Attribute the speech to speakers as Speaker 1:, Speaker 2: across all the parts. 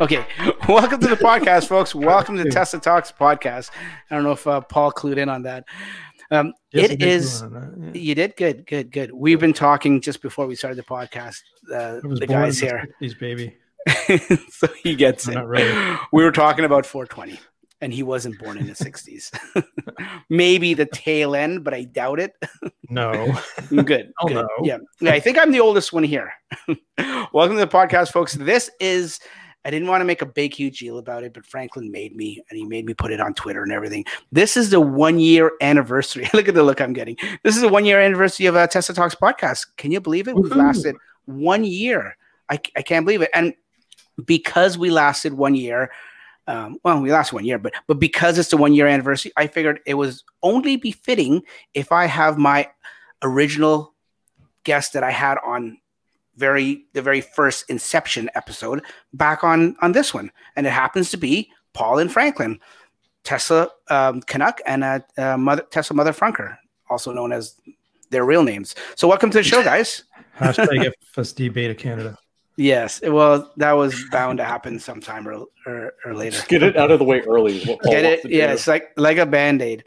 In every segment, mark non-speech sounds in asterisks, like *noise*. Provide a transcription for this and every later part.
Speaker 1: Okay, *laughs* welcome to the podcast, folks. *laughs* Welcome to Tesla Talks podcast. I don't know if uh, Paul clued in on that. Um,
Speaker 2: Yes,
Speaker 1: it is.
Speaker 2: clue on that, yeah.
Speaker 1: You did good, good, good. We've been talking just before we started the podcast. Uh, the guys here,
Speaker 2: 60s, baby. *laughs*
Speaker 1: so he gets
Speaker 2: I'm
Speaker 1: it. We were talking about 420, and he wasn't born in the 60s. Maybe the tail end, but I doubt it.
Speaker 2: No.
Speaker 1: Good.
Speaker 2: Oh,
Speaker 1: good.
Speaker 2: no.
Speaker 1: Yeah. Yeah. I think I'm the oldest one here. Welcome to the podcast, folks. This is, I didn't want to make a big, huge deal about it, but Franklin made me and he made me put it on Twitter and everything. This is the one year anniversary. *laughs* look at the look I'm getting. This is the one year anniversary of uh, Tesla Talks podcast. Can you believe it? We've lasted one year. I, I can't believe it. And because we lasted one year, um, well, we lasted one year, but but because it's the one year anniversary, I figured it was only befitting if I have my original guest that I had on very the very first Inception episode back on on this one, and it happens to be Paul and Franklin, Tesla um, Canuck and uh, uh, Mother Tesla Mother Frunker, also known as their real names. So welcome to the show, guys.
Speaker 2: Hashtag FSD Beta Canada.
Speaker 1: Yes, well, that was bound to happen sometime or, or, or later.
Speaker 3: Just get it out of the way early. Is what Paul
Speaker 1: Get it? Yeah, it's like like a band aid.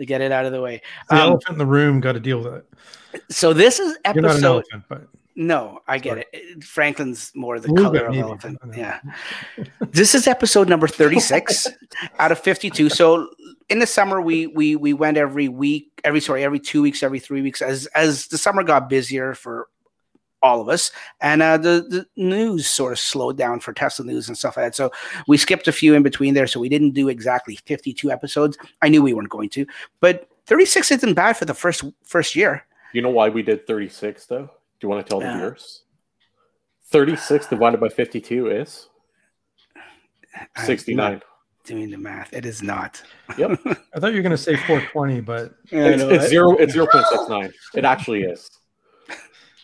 Speaker 1: Get it out of the way.
Speaker 2: The
Speaker 1: Um,
Speaker 2: elephant in the room got to deal with it.
Speaker 1: so this is
Speaker 2: You're not an
Speaker 1: episode.
Speaker 2: elephant, but
Speaker 1: No, I get
Speaker 2: Sorry.
Speaker 1: it. Franklin's more the color
Speaker 2: bit,
Speaker 1: of elephant. Yeah. this is episode number 36 *laughs* out of 52. So in the summer we we we went every week, every sorry, every 2 weeks, every 3 weeks as as the summer got busier for all of us and uh, the, the news sort of slowed down for tesla news and stuff like that so we skipped a few in between there so we didn't do exactly 52 episodes i knew we weren't going to but 36 isn't bad for the first first year
Speaker 3: You know why we did 36 though? Do you want to tell the viewers? 36 divided by 52 is 69.
Speaker 1: doing the math it is not
Speaker 3: Yep. *laughs*
Speaker 2: I thought you were going to say 420, but
Speaker 3: It's, it's zero. It's 0.69. It actually is.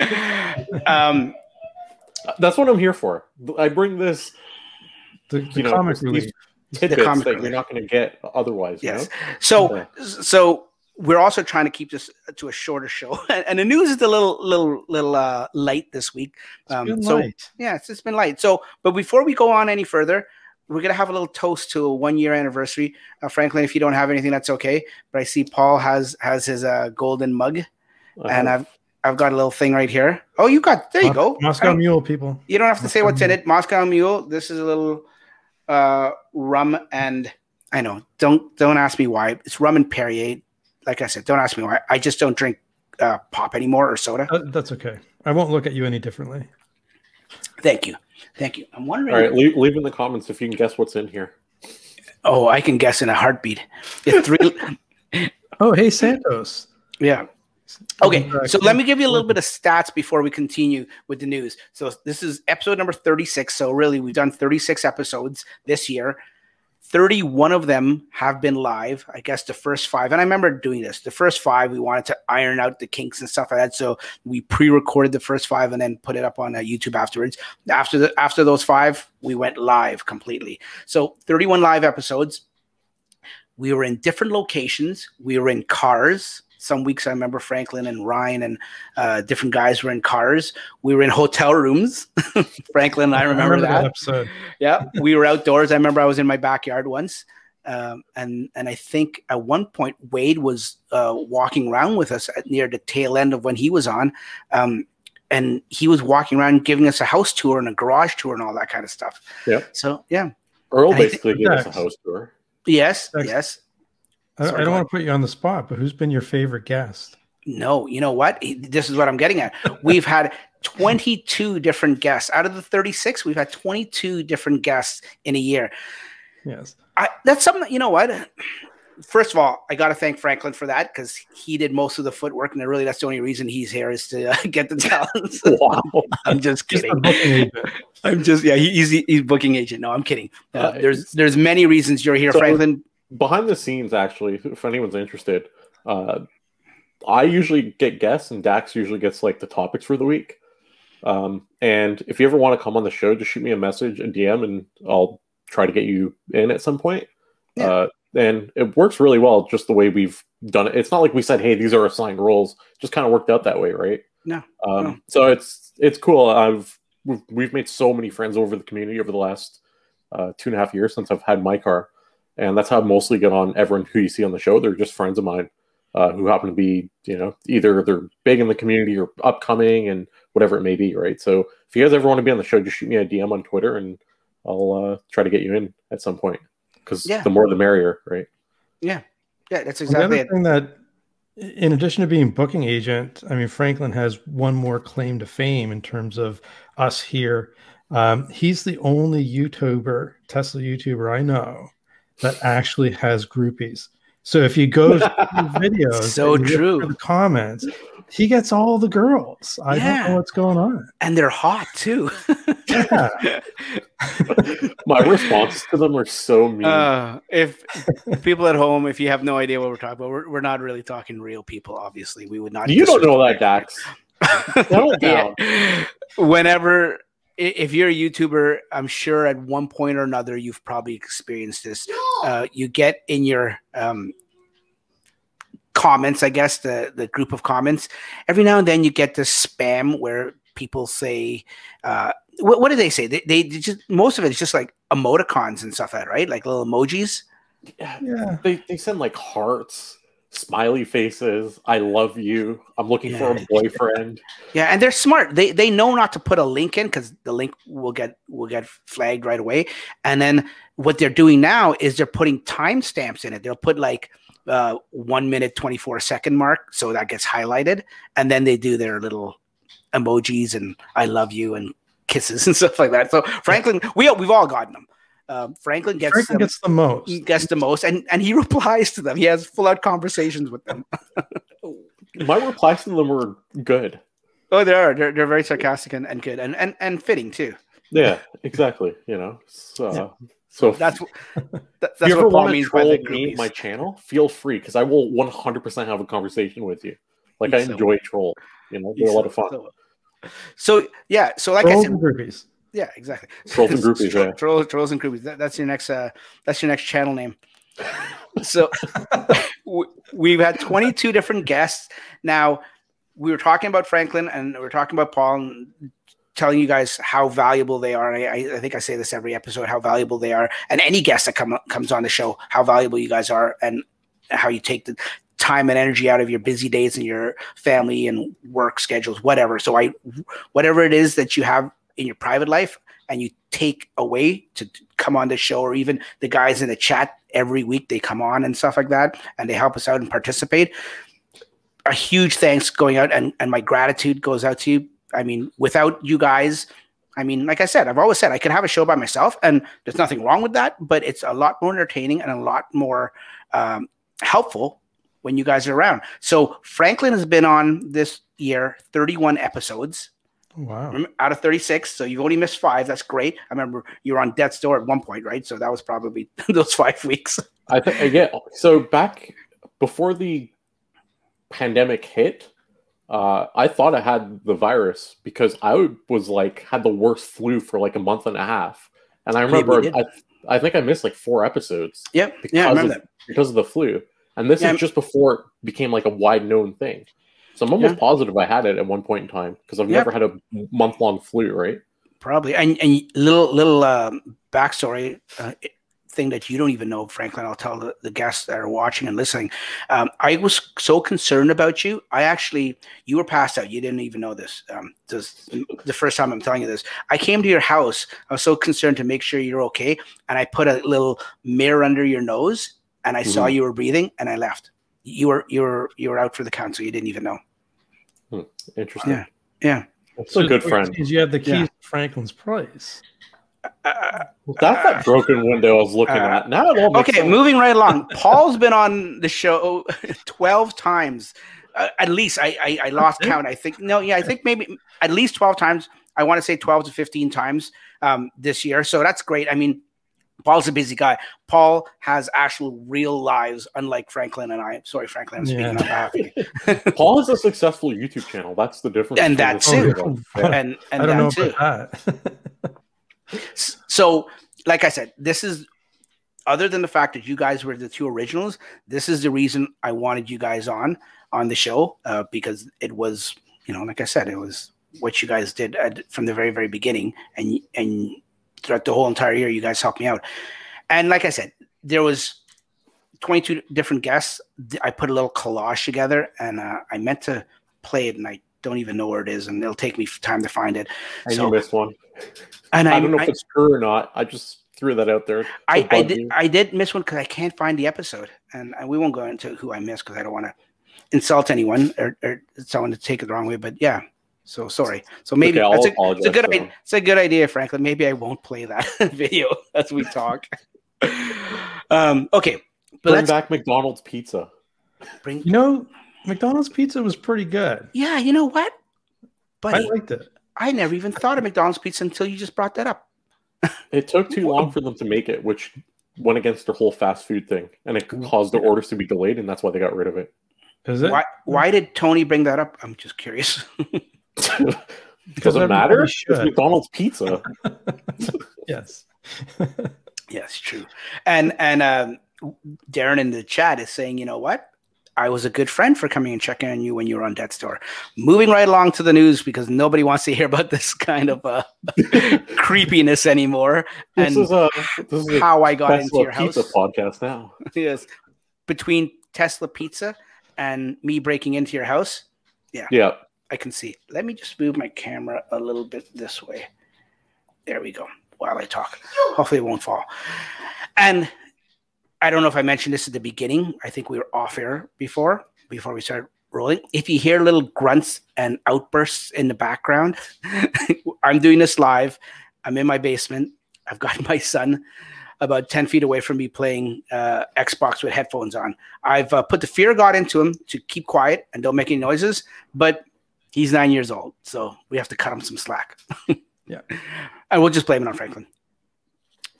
Speaker 3: *laughs*
Speaker 1: um,
Speaker 3: That's what I'm here for. I bring this
Speaker 2: the, the
Speaker 3: You know,
Speaker 2: comic relief.
Speaker 3: tidbits
Speaker 1: comic
Speaker 3: that
Speaker 1: relief.
Speaker 3: you're not going to get otherwise. you
Speaker 1: yes.
Speaker 3: know?
Speaker 1: So,
Speaker 3: Okay.
Speaker 1: so we're also trying to keep this to a shorter show, *laughs* and the news is a little, little, little uh, light this week. Um,
Speaker 2: Good
Speaker 1: so,
Speaker 2: night.
Speaker 1: yeah, it's, it's been light. So, but before we go on any further, we're gonna have a little toast to a one year anniversary. Uh, Franklin, if you don't have anything, that's okay. But I see Paul has has his uh, golden mug,
Speaker 3: I
Speaker 1: and I've I've got a little thing right here. Oh, you got there you
Speaker 2: Mos-
Speaker 1: go.
Speaker 2: Moscow
Speaker 1: don't-
Speaker 2: Mule, people.
Speaker 1: You don't have to say
Speaker 2: Moscow
Speaker 1: what's in it. Moscow Mule. This is a little uh, rum and I know. Don't don't ask me why. It's rum and Perrier. Like I said, don't ask me why. I just don't drink uh, pop anymore or soda.
Speaker 2: Uh, that's okay. I won't look at you any differently.
Speaker 1: Thank you, thank you. I'm wondering.
Speaker 3: All right, leave, leave in the comments if you can guess what's in here.
Speaker 1: Oh, I can guess in a heartbeat. It's three. *laughs* *laughs*
Speaker 2: Oh, hey, Santos.
Speaker 1: yeah. Okay, so let me give you a little bit of stats before we continue with the news. So this is episode number 36. So really, we've done 36 episodes this year. 31 of them have been live. I guess the first five, and I remember doing this. The first five, we wanted to iron out the kinks and stuff like that. So we pre-recorded the first five and then put it up on uh, YouTube afterwards. After the after those five, we went live completely. So 31 live episodes. We were in different locations. We were in cars. Some weeks I remember Franklin and Ryan and uh, different guys were in cars. We were in hotel rooms. *laughs* Franklin and I remember, that.
Speaker 2: episode.
Speaker 1: Yeah, we were outdoors. I remember I was in my backyard once, um, and and I think at one point Wade was uh, walking around with us at near the tail end of when he was on, um, and he was walking around giving us a house tour and a garage tour and all that kind of stuff.
Speaker 3: Yeah.
Speaker 1: So yeah,
Speaker 3: Earl
Speaker 1: I think-
Speaker 3: basically gave us a house tour.
Speaker 1: yes,
Speaker 2: Thanks.
Speaker 1: yes.
Speaker 2: I,
Speaker 1: Sorry,
Speaker 2: I don't want to put you on the spot, but who's been your favorite guest?
Speaker 1: No, you know what? This is what I'm getting at. We've had 22 different guests out of the 36. We've had 22 different guests in a year.
Speaker 2: Yes.
Speaker 1: I, that's something you know what. First of all, I got to thank Franklin for that because he did most of the footwork, and really that's the only reason he's here is to uh, *laughs* get the talents. *laughs*
Speaker 3: Wow.
Speaker 1: I'm just
Speaker 2: Just
Speaker 1: kidding.
Speaker 2: booking agent.
Speaker 1: I'm just yeah. He, he's he's booking agent. No, I'm kidding. Uh,
Speaker 3: Uh,
Speaker 1: there's there's many reasons you're here,
Speaker 3: So-
Speaker 1: Franklin.
Speaker 3: Behind the scenes, actually, if anyone's interested, uh, I usually get guests, and Dax usually gets like the topics for the week. Um, and if you ever want to come on the show, just shoot me a message, a DM, and I'll try to get you in at some point.
Speaker 1: Yeah.
Speaker 3: Uh, and it works really well, just the way we've done it. It's not like we said, "Hey, these are assigned roles." Just kind of worked out that way, right?
Speaker 1: No,
Speaker 3: Um,
Speaker 1: no.
Speaker 3: So it's it's cool. I've we've, we've made so many friends over the community over the last uh, two and a half years since I've had my car, and that's how I mostly get on everyone who you see on the show. They're just friends of mine uh, who happen to be, you know, either they're big in the community or upcoming and whatever it may be, right? So if you guys ever want to be on the show, just shoot me a DM on Twitter and I'll uh, try to get you in at some point because
Speaker 1: Yeah.
Speaker 3: the more the merrier, right?
Speaker 1: Yeah, yeah, that's
Speaker 2: And
Speaker 1: exactly
Speaker 2: the
Speaker 1: it.
Speaker 2: other thing that, in addition to being booking agent, I mean Franklin has one more claim to fame in terms of us here. Um, he's the only YouTuber, Tesla YouTuber I know that actually has groupies. So if you go to *laughs* the videos,
Speaker 1: So
Speaker 2: and you
Speaker 1: true.
Speaker 2: the comments, he gets all the girls. I don't
Speaker 1: Yeah.
Speaker 2: know what's going on.
Speaker 1: And they're hot too.
Speaker 2: Yeah. *laughs*
Speaker 3: My responses to them are so mean.
Speaker 1: Uh, if people at home, if you have no idea what we're talking about, we're, we're not really talking real people. Obviously, we would not.
Speaker 3: you don't know that, Dax. Settle *laughs* down.
Speaker 1: Yeah. Whenever, if you're a YouTuber, I'm sure at one point or another you've probably experienced this. Uh, you get in your um, comments, I guess the the group of comments. Every now and then you get this spam where people say, uh, what, "What do they say?" They, they just most of it is just like emoticons and stuff like that, right? Like little emojis.
Speaker 3: Yeah,
Speaker 2: Yeah.
Speaker 3: they they send like hearts, smiley faces. I love you. I'm looking for a boyfriend.
Speaker 1: Yeah, and they're smart. They they know not to put a link in because the link will get will get flagged right away. And then what they're doing now is they're putting timestamps in it. They'll put like uh, one minute twenty four second mark, so that gets highlighted, and then they do their little emojis and I love you and kisses *laughs* and stuff like that. So Franklin, we we've all gotten them. Um, Franklin gets
Speaker 2: Franklin
Speaker 1: them,
Speaker 2: gets the most.
Speaker 1: he gets the most, and and he *laughs* replies to them. He has full out conversations with them. *laughs*
Speaker 3: My replies to them were good.
Speaker 1: Oh, they are. They're, they're very sarcastic and, and good and, and and fitting too.
Speaker 3: Yeah, exactly. You know, so,
Speaker 1: Yeah.
Speaker 3: so
Speaker 1: That's what *laughs* that, that's
Speaker 3: you ever
Speaker 1: what Paul
Speaker 3: want to
Speaker 1: means by
Speaker 3: troll
Speaker 1: the
Speaker 3: me,
Speaker 1: groupies.
Speaker 3: my channel, feel free because I will 100% have a conversation with you. Like I
Speaker 1: So-
Speaker 3: enjoy troll. You know, they're a lot of fun.
Speaker 1: So, so, yeah, so like I said,
Speaker 2: groupies.
Speaker 1: Yeah, exactly.
Speaker 3: Trolls and *laughs* groupies,
Speaker 1: Troll- trolls, trolls and groupies. That, that's your next. Uh, that's your next channel name. So *laughs* we've had 22 different guests. Now we were talking about Franklin and we we're talking about Paul and telling you guys how valuable they are. And I, I- I think I say this every episode, how valuable they are. And any guest that come, comes on the show, how valuable you guys are and how you take the time and energy out of your busy days and your family and work schedules, whatever. So I, whatever it is that you have in your private life and you take away to come on the show or even the guys in the chat every week, they come on and stuff like that and they help us out and participate. A huge thanks going out and, and my gratitude goes out to you. I mean, without you guys, I mean, like I said, I've always said I could have a show by myself, and there's nothing wrong with that. But it's a lot more entertaining and a lot more um, helpful when you guys are around. So Franklin has been on this year 31 episodes
Speaker 2: Wow.
Speaker 1: Remember, out of 36. So you've only missed five. That's great. I remember you were on death's door at one point, right? So that was probably *laughs* those five weeks.
Speaker 3: I think yeah. So back before the pandemic hit, uh, I thought I had the virus because I was like had the worst flu for like a month and a half, and I remember
Speaker 1: you
Speaker 3: I, I think I missed like four episodes
Speaker 1: Yep.
Speaker 3: because
Speaker 1: Yeah, I remember
Speaker 3: of,
Speaker 1: that.
Speaker 3: because of the flu, and this
Speaker 1: Yeah,
Speaker 3: is just before it became like a wide known thing. So I'm almost
Speaker 1: Yeah.
Speaker 3: positive I had it at one point in time because I've never had a month long flu, right?
Speaker 1: Probably. And and little little um, backstory uh, thing that you don't even know, Franklin. I'll tell the, the guests that are watching and listening. Um, I was so concerned about you. I actually, you were passed out. You didn't even know this. Um, this the first time I'm telling you this. I came to your house. I was so concerned to make sure you're okay, and I put a little mirror under your nose, and I saw
Speaker 3: Mhm.
Speaker 1: you were breathing, and I left. You were you were you were out for the count, so you didn't even know.
Speaker 3: Interesting.
Speaker 1: Yeah. Yeah.
Speaker 3: It's a good friend.
Speaker 2: You have the keys
Speaker 1: Yeah.
Speaker 2: to Franklin's place.
Speaker 1: Uh,
Speaker 3: That's that broken window I was looking
Speaker 1: Uh,
Speaker 3: at. Now it all makes
Speaker 1: Okay,
Speaker 3: sense.
Speaker 1: moving right along. *laughs* Paul's been on the show *laughs* twelve times, uh, at least. I, I I lost count. I think no, yeah, I think maybe at least twelve times. I want to say twelve to fifteen times um, this year. So that's great. I mean, Paul's a busy guy. Paul has actual real lives, unlike Franklin and I. Sorry, Franklin, I'm speaking
Speaker 2: Yeah.
Speaker 1: on behalf of you. *laughs*
Speaker 3: Paul has a successful YouTube channel. That's the difference.
Speaker 1: And
Speaker 3: between
Speaker 1: that too.
Speaker 3: of them. Yeah.
Speaker 1: And and
Speaker 2: I don't know
Speaker 1: too.
Speaker 2: about that. *laughs*
Speaker 1: So, like I said, this is other than the fact that you guys were the two originals. This is the reason I wanted you guys on on the show uh, because it was, you know, like I said, it was what you guys did at, from the very very beginning, and and throughout the whole entire year. You guys helped me out, and like I said, there was 22 different guests. I put a little collage together, and uh, I meant to play it, and I don't even know where it is, and it'll take me time to find it.
Speaker 3: And
Speaker 1: So-
Speaker 3: missed one.
Speaker 1: And
Speaker 3: I,
Speaker 1: I,
Speaker 3: don't know
Speaker 1: I,
Speaker 3: if it's true or not. I just threw that out there.
Speaker 1: I, I did
Speaker 3: you.
Speaker 1: I did miss one because I can't find the episode, and, and we won't go into who I missed because I don't want to insult anyone or, or someone to take it the wrong way. But yeah, so sorry. So maybe
Speaker 3: Okay,
Speaker 1: that's a, it's a good idea. It's a good idea, Franklin. Maybe I won't play that *laughs* video as we talk. um, okay, but
Speaker 3: Bring back McDonald's pizza.
Speaker 1: bring.
Speaker 2: You know, McDonald's pizza was pretty good.
Speaker 1: Yeah, you know what, But
Speaker 2: I
Speaker 1: buddy?
Speaker 2: liked it.
Speaker 1: I never even thought of McDonald's pizza until you just brought that up.
Speaker 3: It took too *laughs* long for them to make it, which went against their whole fast food thing, and it caused their orders to be delayed, and that's why they got rid of it.
Speaker 2: Is it?
Speaker 1: Why? Why did Tony bring that up? I'm just curious. *laughs* *laughs*
Speaker 3: Does it
Speaker 2: everybody
Speaker 3: matter? It's. McDonald's pizza. *laughs*
Speaker 2: Yes. *laughs*
Speaker 1: Yes, true. And and um, Darren in the chat is saying, you know what? I was a good friend for coming and checking on you when you were on Dead Store. Moving right along to the news because nobody wants to hear about this kind of uh, creepiness anymore.
Speaker 3: This
Speaker 1: and
Speaker 3: is a this is
Speaker 1: how I got into
Speaker 3: Tesla
Speaker 1: your house.
Speaker 3: pizza podcast now.
Speaker 1: yes, between Tesla Pizza and me breaking into your house,
Speaker 3: Yeah, Yeah,
Speaker 1: I can see. Let me just move my camera a little bit this way. There we go. While I talk, hopefully it won't fall. And I don't know if I mentioned this at the beginning. I think we were off air before before we started rolling. If you hear little grunts and outbursts in the background, *laughs* I'm doing this live. I'm in my basement. I've got *laughs* my son about 10 feet away from me playing uh, Xbox with headphones on. I've uh, put the fear of God into him to keep quiet and don't make any noises, but he's nine years old, so we have to cut him some slack. *laughs*
Speaker 2: Yeah.
Speaker 1: And we'll just blame it on Franklin.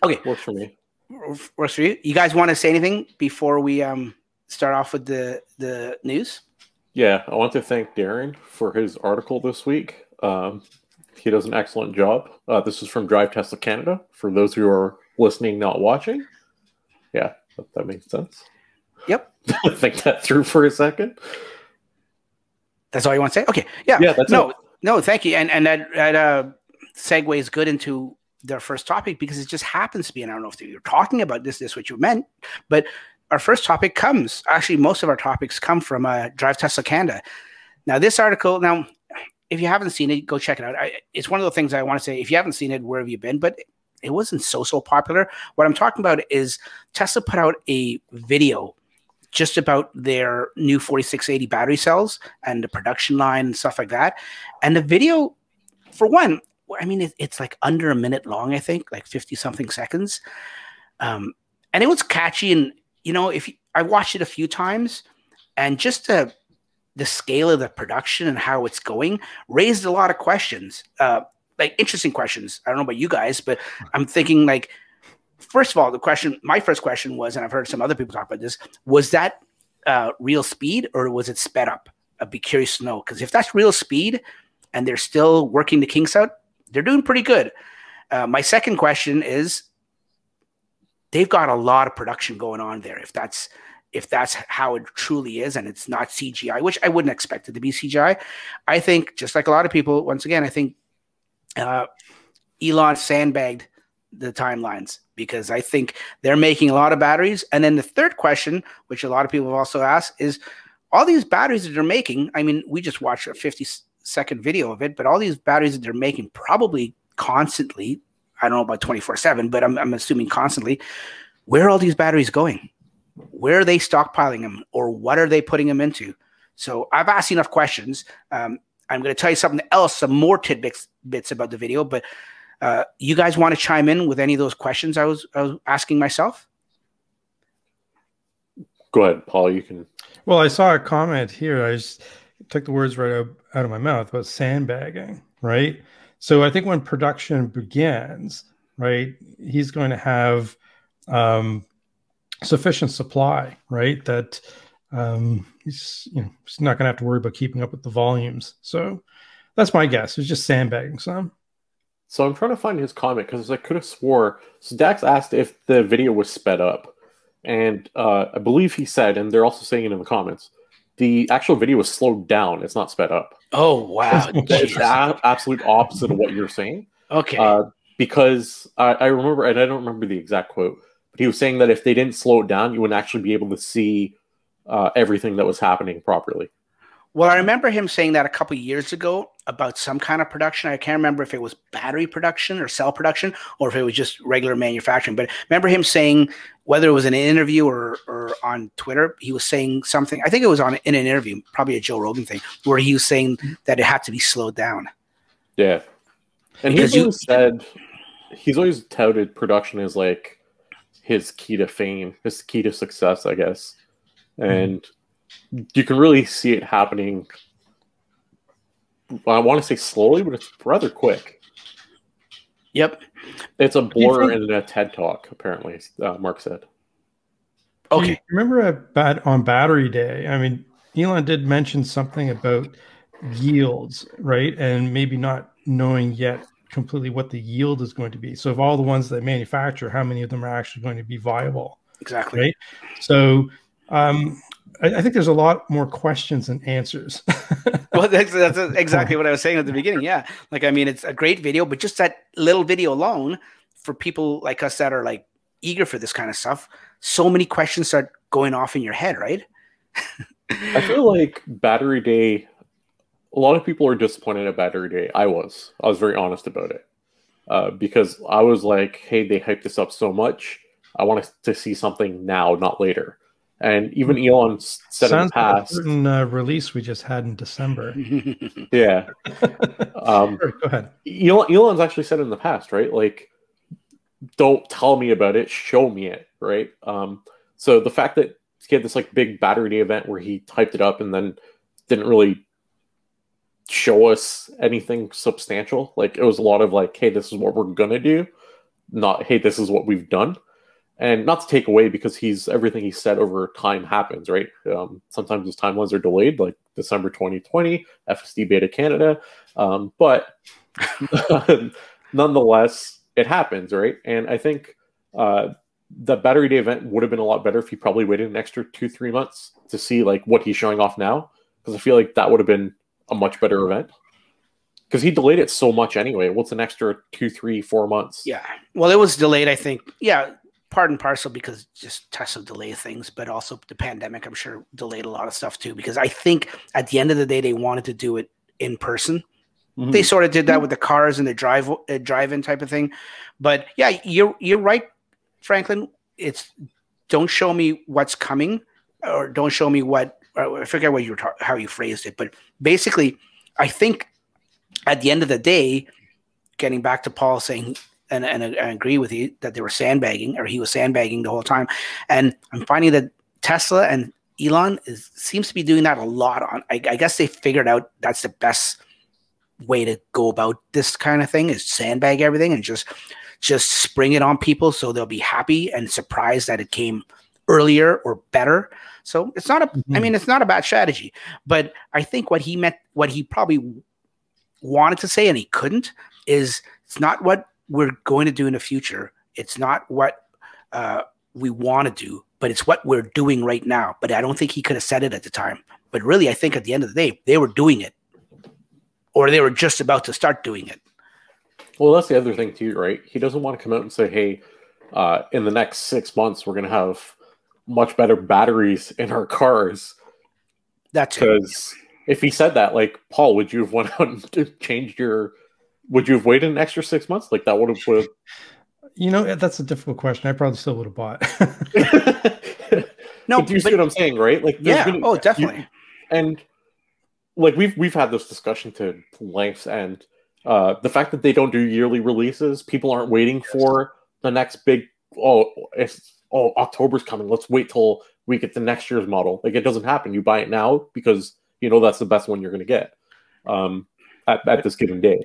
Speaker 1: Okay,
Speaker 3: works for me.
Speaker 1: works for you. You guys want to say anything before we um start off with the the news?
Speaker 3: Yeah, I want to thank Darren for his article this week. Um, he does an excellent job. Uh, this is from Drive Tesla Canada. For those who are listening, not watching, yeah, that, that makes sense.
Speaker 1: Yep. *laughs*
Speaker 3: think that through for a second.
Speaker 1: That's all you want to say? Okay. Yeah.
Speaker 3: Yeah,
Speaker 1: no,
Speaker 3: it.
Speaker 1: no, thank you. And and that that uh segues good into their first topic because it just happens to be, and I don't know if you're talking about this, this is what you meant, but our first topic comes actually most of our topics come from uh, Drive Tesla Canada. Now, this article, now, if you haven't seen it, go check it out. I, it's one of the things I want to say. If you haven't seen it, where have you been? But it wasn't so so popular. What I'm talking about is Tesla put out a video just about their new 4680 battery cells and the production line and stuff like that. And the video, for one, I mean, it, it's like under a minute long, I think, like 50 something seconds. Um, and it was catchy. And, you know, if you, I watched it a few times and just the, the scale of the production and how it's going raised a lot of questions, uh, like interesting questions. I don't know about you guys, but I'm thinking like, first of all, the question, my first question was, and I've heard some other people talk about this, was that uh, real speed or was it sped up? I'd be curious to know because if that's real speed and they're still working the kinks out, they're doing pretty good. Uh, my second question is, they've got a lot of production going on there. If that's if that's how it truly is and it's not CGI, which I wouldn't expect it to be CGI, I think just like a lot of people, once again, I think uh, Elon sandbagged the timelines because I think they're making a lot of batteries. And then the third question, which a lot of people have also asked, is all these batteries that they're making. I mean, we just watched a 50 second video of it, but all these batteries that they're making probably constantly, I don't know about 24 7, but I'm, I'm assuming constantly, where are all these batteries going? Where are they stockpiling them or what are they putting them into? So I've asked enough questions. Um, I'm going to tell you something else, some more tidbits bits about the video, but uh, you guys want to chime in with any of those questions I was, I was asking myself?
Speaker 3: Go ahead, Paul. You can.
Speaker 2: Well, I saw a comment here. I just took the words right out, out of my mouth about sandbagging, right? So I think when production begins, right, he's going to have um, sufficient supply, right? That um, he's you know he's not going to have to worry about keeping up with the volumes. So that's my guess. It's just sandbagging some.
Speaker 3: So I'm trying to find his comment because I could have swore. So Dax asked if the video was sped up, and uh, I believe he said, and they're also saying it in the comments, the actual video was slowed down. It's not sped up.
Speaker 1: Oh, wow. *laughs*
Speaker 3: It's the absolute opposite of what you're saying.
Speaker 1: okay.
Speaker 3: Uh, because I, I remember, and I don't remember the exact quote, but he was saying that if they didn't slow it down, you wouldn't actually be able to see uh, everything that was happening properly.
Speaker 1: Well, I remember him saying that a couple years ago about some kind of production. I can't remember if it was battery production or cell production or if it was just regular manufacturing. But remember him saying whether it was in an interview or, or on Twitter, he was saying something. I think it was on in an interview, probably a Joe Rogan thing, where he was saying that it had to be slowed down.
Speaker 3: Yeah, and he's always said he's always touted production as like his key to fame, his key to success, I guess. And mm-hmm. You can really see it happening. I want to say slowly, but it's rather quick.
Speaker 1: Yep.
Speaker 3: It's a blur think... in a TED talk, apparently, uh, Mark said.
Speaker 2: Okay. remember at bat- on battery day, I mean, Elon did mention something about yields, right? And maybe not knowing yet completely what the yield is going to be. So, of all the ones that manufacture, how many of them are actually going to be viable?
Speaker 1: Exactly.
Speaker 2: Right. So, um, I, I, think there's a lot more questions than answers. *laughs*
Speaker 1: well, that's, that's exactly what I was saying at the beginning. Yeah. Like, I mean, it's a great video, but just that little video alone for people like us that are like eager for this kind of stuff, so many questions start going off in your head, right?
Speaker 3: I feel like Battery Day a lot of people are disappointed at Battery Day. I was. I was very honest about it uh, because I was like, "Hey, they hyped this up so much. I want to see something now, not later." And even. Elon said Sounds in the past, like a
Speaker 2: certain uh, release we just had in December. *laughs*
Speaker 3: yeah. *laughs* Um,
Speaker 2: sure, go ahead.
Speaker 3: Elon, Elon's actually said in the past, right? Like, don't tell me about it, show me it, right? Um, so the fact that he had this like big battery day event where he typed it up and then didn't really show us anything substantial. Like it was a lot of like, hey, this is what we're gonna do, not hey, this is what we've done. And not to take away because he's everything he said over time happens, right? Um, sometimes his timelines are delayed, like December 2020, FSD Beta Canada. Um, but *laughs* nonetheless, it happens, right? And I think uh, the battery day event would have been a lot better if he probably waited an extra two, three months to see like what he's showing off now. Because I feel like that would have been a much better event because he delayed it so much anyway. What's an extra two, three, four months?
Speaker 1: Yeah. Well, it was delayed. I think. Yeah, part and parcel because just Tesla delay things, but also the pandemic. I'm sure delayed a lot of stuff too. Because I think at the end of the day, they wanted to do it in person. Mm-hmm. They sort of did that with the cars and the drive uh, drive-in type of thing. But yeah, you're you're right, Franklin. It's don't show me what's coming, or don't show me what I forget what you were ta- how you phrased it, but basically, I think at the end of the day, getting back to Paul saying, and, and I agree with you that they were sandbagging or he was sandbagging the whole time, and I'm finding that Tesla and Elon is seems to be doing that a lot. On I, I guess they figured out that's the best way to go about this kind of thing is sandbag everything and just just spring it on people so they'll be happy and surprised that it came earlier or better so it's not a. Mm-hmm. I mean, it's not a bad strategy. But I think what he meant, what he probably wanted to say and he couldn't, is it's not what we're going to do in the future. It's not what uh, we want to do, but it's what we're doing right now. But I don't think he could have said it at the time. But really, I think at the end of the day, they were doing it, or they were just about to start doing it.
Speaker 3: Well, that's the other thing too, right? He doesn't want to come out and say, "Hey, uh, in the next six months, we're going to have much better batteries in our cars.
Speaker 1: That's
Speaker 3: because if he said that, like Paul, would you have went out and *laughs* changed your? Would you have waited an extra six months? Like that would have. Would
Speaker 2: you know, that's a difficult question. I probably still would have bought. *laughs*
Speaker 3: no, but do you but, see what I'm saying, right? Like,
Speaker 1: yeah, been, oh, definitely. You,
Speaker 3: and like we've we've had this discussion to lengths, and uh, the fact that they don't do yearly releases, people aren't waiting for the next big. Oh, it's oh, October's coming. Let's wait till we get the next year's model. Like it doesn't happen. You buy it now because you know that's the best one you're going to get um, at, at this given day.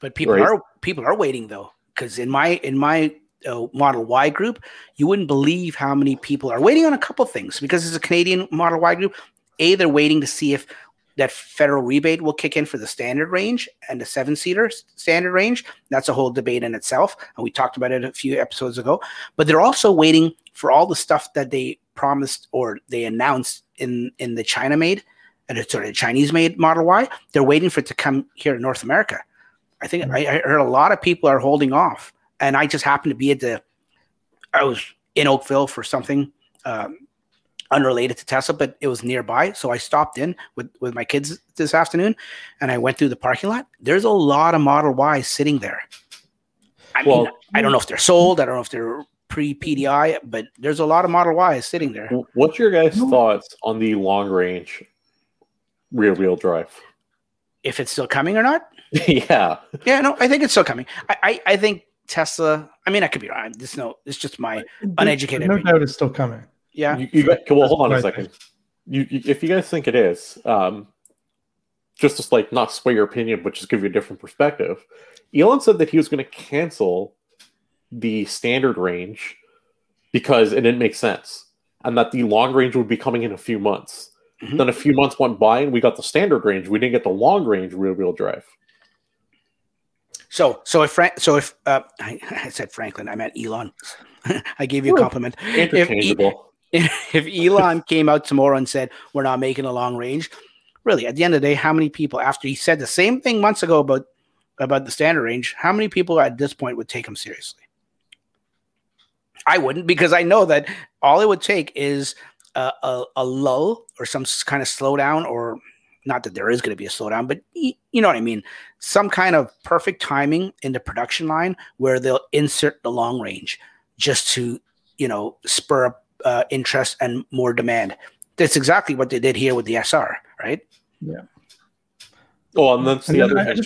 Speaker 1: But people right? are people are waiting though, because in my in my uh, Model Y group, you wouldn't believe how many people are waiting on a couple things because it's a Canadian Model Y group. A, they're waiting to see if that federal rebate will kick in for the standard range and the seven seater standard range. That's a whole debate in itself. And we talked about it a few episodes ago. But they're also waiting for all the stuff that they promised or they announced in, in the China made and it's sort of Chinese made Model Y. They're waiting for it to come here to North America. I think I, I heard a lot of people are holding off, and I just happened to be at the. I was in Oakville for something um, unrelated to Tesla, but it was nearby, so I stopped in with with my kids this afternoon, and I went through the parking lot. There's a lot of Model Y sitting there. I mean,
Speaker 3: Well-
Speaker 1: I don't know if they're sold. I don't know if they're pre PDI, but there's a lot of Model Ys sitting there.
Speaker 3: What's your guys' thoughts on the long range rear wheel drive?
Speaker 1: If it's still coming or not, *laughs*
Speaker 3: yeah.
Speaker 1: yeah, no, I think it's still coming. I, I, I think Tesla. I mean, I could be wrong. This no, it's just my Uneducated
Speaker 2: No
Speaker 1: opinion.
Speaker 2: doubt it's still coming.
Speaker 1: yeah.
Speaker 3: You, you got, well, hold on a second. You, you, if you guys think it is, um, just to like not sway your opinion, but just give you a different perspective. Elon said that he was going to cancel the standard range because it didn't make sense, and that the long range would be coming in a few months.
Speaker 1: Mhm.
Speaker 3: Then a few months went by, and we got the standard range. We didn't get the long range rear wheel drive.
Speaker 1: So so if Frank, so if uh, I, I said Franklin, I meant Elon. *laughs* I gave you a compliment.
Speaker 3: Interchangeable. *laughs*
Speaker 1: if Elon came out tomorrow and said we're not making a long range, really, at the end of the day, how many people after he said the same thing months ago about about the standard range, how many people at this point would take him seriously? I wouldn't because I know that all it would take is a, a, a lull or some kind of slowdown, or not that there is going to be a slowdown, but y- you know what I mean. Some kind of perfect timing in the production line where they'll insert the long range just to you know spur up uh, interest and more demand. That's exactly what they did here with the SR, right? Yeah.
Speaker 3: Oh, and that's the
Speaker 2: And
Speaker 3: other
Speaker 2: I, I
Speaker 3: thing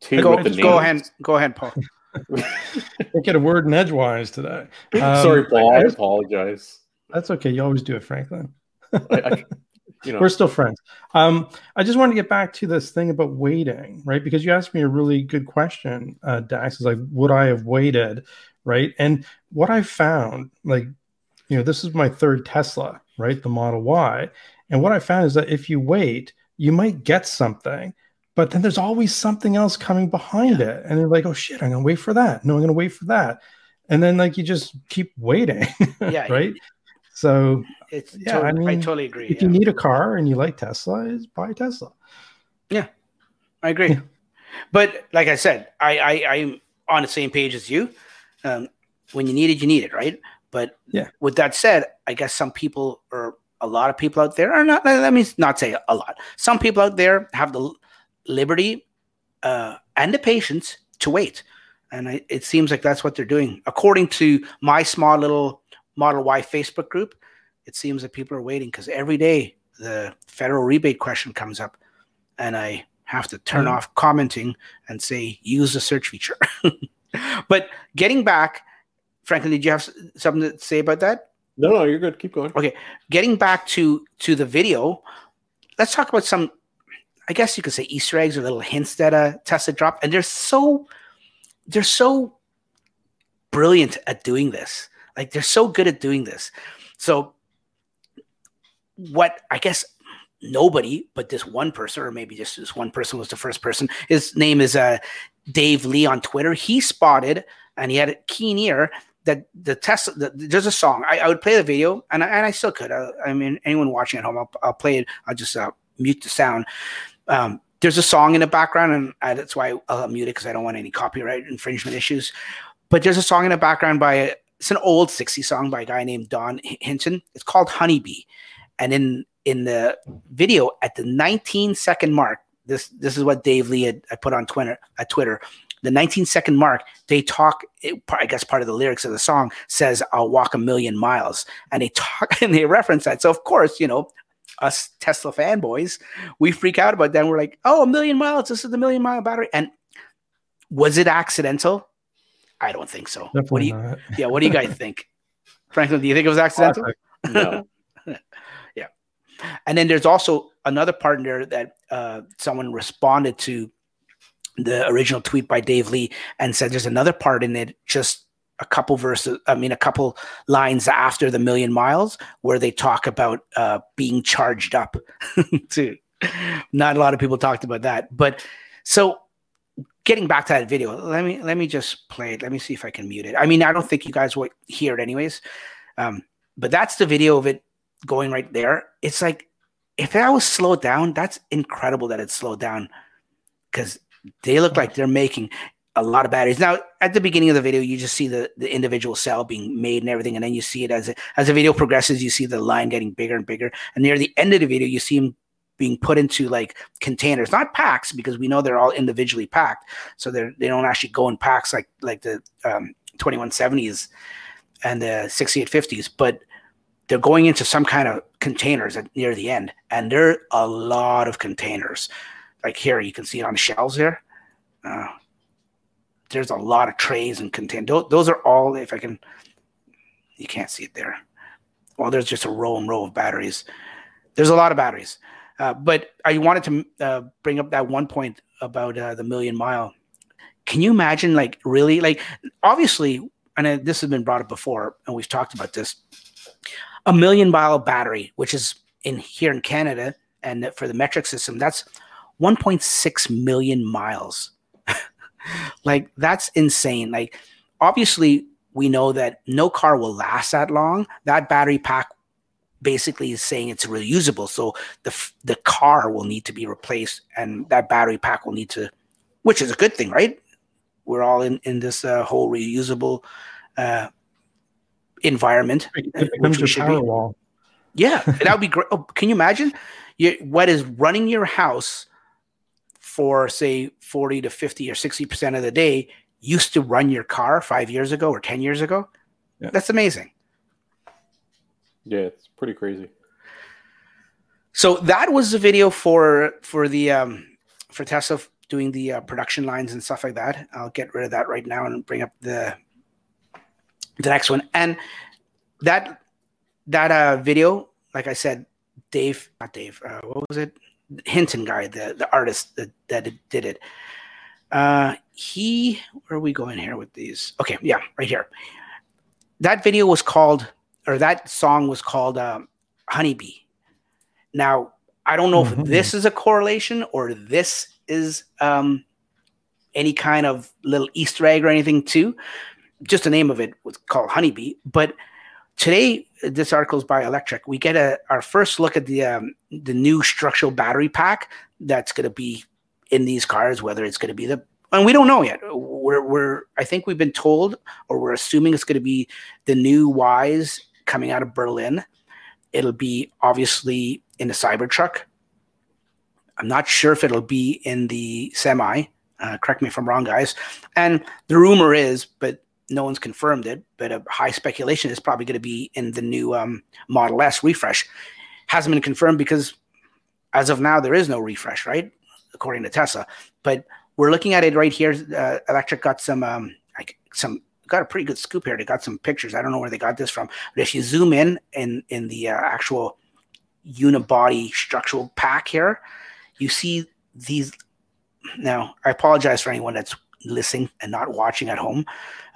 Speaker 2: to.
Speaker 1: Go, go ahead, go ahead, Paul. *laughs*
Speaker 2: get, get a word in edgewise today. Um,
Speaker 3: Sorry, Paul.
Speaker 2: I
Speaker 3: I
Speaker 2: just-
Speaker 3: apologize.
Speaker 2: That's okay. You always do it, Franklin.
Speaker 3: I, I, you know, *laughs*
Speaker 2: We're still friends. Um, I just wanted to get back to this thing about waiting, right? Because you asked me a really good question, uh, Dax. Is like, would I have waited, right? And what I found, like, you know, this is my third Tesla, right? The Model Y. And what I found is that if you wait, you might get something, but then there's always something else coming behind it. And they're like, oh shit, I'm gonna wait for that. No, I'm gonna wait for that. And then like you just keep waiting. *laughs*
Speaker 1: Yeah,
Speaker 2: right. So
Speaker 1: It's
Speaker 2: Yeah,
Speaker 1: totally,
Speaker 2: I
Speaker 1: I, totally agree.
Speaker 2: if
Speaker 1: yeah.
Speaker 2: you need a car and you like Tesla, is buy Tesla.
Speaker 1: I agree.
Speaker 2: Yeah.
Speaker 1: But like I said, I, I I'm on the same page as you. Um, when you need it, you need it, right? But
Speaker 2: Yeah.
Speaker 1: with that said, I guess some people or a lot of people out there are not. Let me not say a lot. Some people out there have the liberty uh, and the patience to wait, and I, it seems like that's what they're doing. According to my small little Model Y Facebook group, it seems that people are waiting because every day the federal rebate question comes up, and I have to turn
Speaker 2: Mhm.
Speaker 1: off commenting and say use the search feature. *laughs* but getting back, Franklin, did you have something to say about that?
Speaker 3: no, no, you're good. Keep going.
Speaker 1: Okay, getting back to to the video, let's talk about some. I guess you could say Easter eggs or little hints that uh, Tesla dropped, and they're so they're so brilliant at doing this. Like they're so good at doing this. So, what I guess nobody but this one person, or maybe just this one person was the first person. His name is uh, Dave Lee on Twitter. He spotted and he had a keen ear that the Tesla. The, there's a song. I, I would play the video, and I, and I still could. Uh, I mean, anyone watching at home, I'll, I'll play it. I'll just uh, mute the sound. Um, there's a song in the background, and uh, that's why I'll mute it because I don't want any copyright infringement issues. But there's a song in the background by it's an old 60s song by a guy named Don Hinton. It's called Honeybee. And in in the video at the 19 second mark, this this is what Dave Lee had I put on Twitter at Twitter. The 19 second mark, they talk. It, I guess part of the lyrics of the song says, "I'll walk a million miles," and they talk *laughs* and they reference that. So of course, you know, us Tesla fanboys, we freak out about that. And we're like, "Oh, a million miles! This is the million mile battery." And was it accidental? I don't think so.
Speaker 2: Definitely
Speaker 1: what do you?
Speaker 2: not.
Speaker 1: Yeah, what do you guys think, *laughs* Franklin? Do you think it was accidental? *laughs*
Speaker 3: No. *laughs* Yeah.
Speaker 1: And then there's also another part in there that uh, someone responded to the original tweet by Dave Lee and said there's another part in it, just a couple verses, I mean, a couple lines after the million miles, where they talk about uh, being charged up. too. Not a lot of people talked about that, but so getting back to that video, let me let me just play it. Let me see if I can mute it. I mean, I don't think you guys will hear it anyways, um, but that's the video of it going right there. It's like if that was slowed down, that's incredible that it's slowed down because they look like they're making a lot of batteries. Now, at the beginning of the video, you just see the, the individual cell being made and everything, and then you see it as it, as the video progresses, you see the line getting bigger and bigger. And near the end of the video, you see them being put into like containers, not packs, because we know they're all individually packed, so they they don't actually go in packs like like the um, 2170s and the 6850s, but they're going into some kind of containers at, near the end, and there are a lot of containers. Like here, you can see it on the shelves here. Uh, there's a lot of trays and containers. Those, are all, if I can, you can't see it there. Well, there's just a row and row of batteries. There's a lot of batteries. Uh, but I wanted to uh, bring up that one point about uh, the million mile. Can you imagine, like, really, like, obviously, and this has been brought up before, and we've talked about this. A million mile battery, which is in here in Canada, and for the metric system, that's 1.6 million miles. *laughs* like, that's insane. Like, obviously, we know that no car will last that long. That battery pack basically is saying it's reusable. So the the car will need to be replaced, and that battery pack will need to, which is a good thing, right? We're all in in this uh, whole reusable uh, environment. It becomes your power wall. Yeah, that would be great. Oh, can you imagine? You, what is running your house for say 40 to 50 or 60 percent of the day used to run your car five years ago or 10 years ago yeah. that's amazing
Speaker 3: yeah it's pretty crazy
Speaker 1: so that was the video for for the um for tesla doing the uh, production lines and stuff like that i'll get rid of that right now and bring up the the next one and that that uh video like i said dave not dave uh, what was it Hinton guy, the the artist that that did it. Uh, he where are we going here with these? Okay, yeah, right here. That video was called, or that song was called um, "Honeybee." Now, I don't know mm-hmm. if this is a correlation or this is um, any kind of little Easter egg or anything too. Just the name of it was called "Honeybee," but today this article is by Electrek. we get a our first look at the um, the new structural battery pack that's going to be in these cars whether it's going to be the and we don't know yet we're, we're i think we've been told or we're assuming it's going to be the new Ys coming out of berlin it'll be obviously in the cybertruck i'm not sure if it'll be in the semi uh, correct me if i'm wrong guys and the rumor is but no one's confirmed it, but a high speculation is probably going to be in the new um, Model S refresh. Hasn't been confirmed because as of now there is no refresh, right? According to Tesla, but we're looking at it right here. Uh, Electrek got some um, like some got a pretty good scoop here. They got some pictures. I don't know where they got this from, but if you zoom in in in the uh, actual unibody structural pack here, you see these. Now, I apologize for anyone that's listening and not watching at home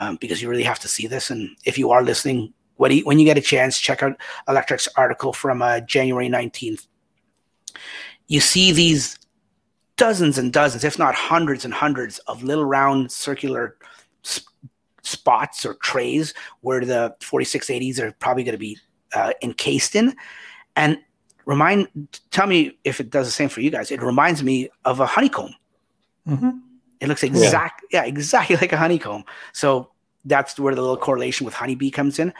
Speaker 1: um, because you really have to see this. And if you are listening, when you, when you get a chance, check out Electrek's article from uh, January 19th. You see these dozens and dozens, if not hundreds and hundreds, of little round circular spots or trays where the 4680s are probably going to be uh, encased in. And remind, tell me if it does the same for you guys. It reminds me of a honeycomb. Mm-hmm. It looks exact, yeah. yeah, exactly *laughs* like a honeycomb. So that's where the little correlation with honeybee comes in.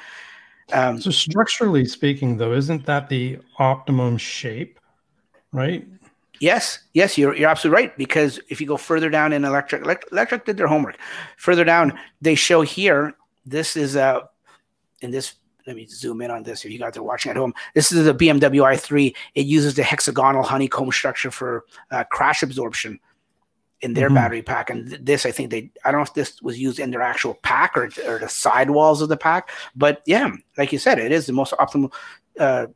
Speaker 2: Um, so structurally speaking, though, isn't that the optimum shape, right?
Speaker 1: Yes, yes, you're you're absolutely right. Because if you go further down in electric, electrek did their homework. Further down, they show here. This is a in this. Let me zoom in on this. If you guys are watching at home, this is a BMW i3. It uses the hexagonal honeycomb structure for uh, crash absorption in their mm-hmm. battery pack. And this, I think they, I don't know if this was used in their actual pack or, or the sidewalls of the pack, but yeah, like you said, it is the most optimal, uh,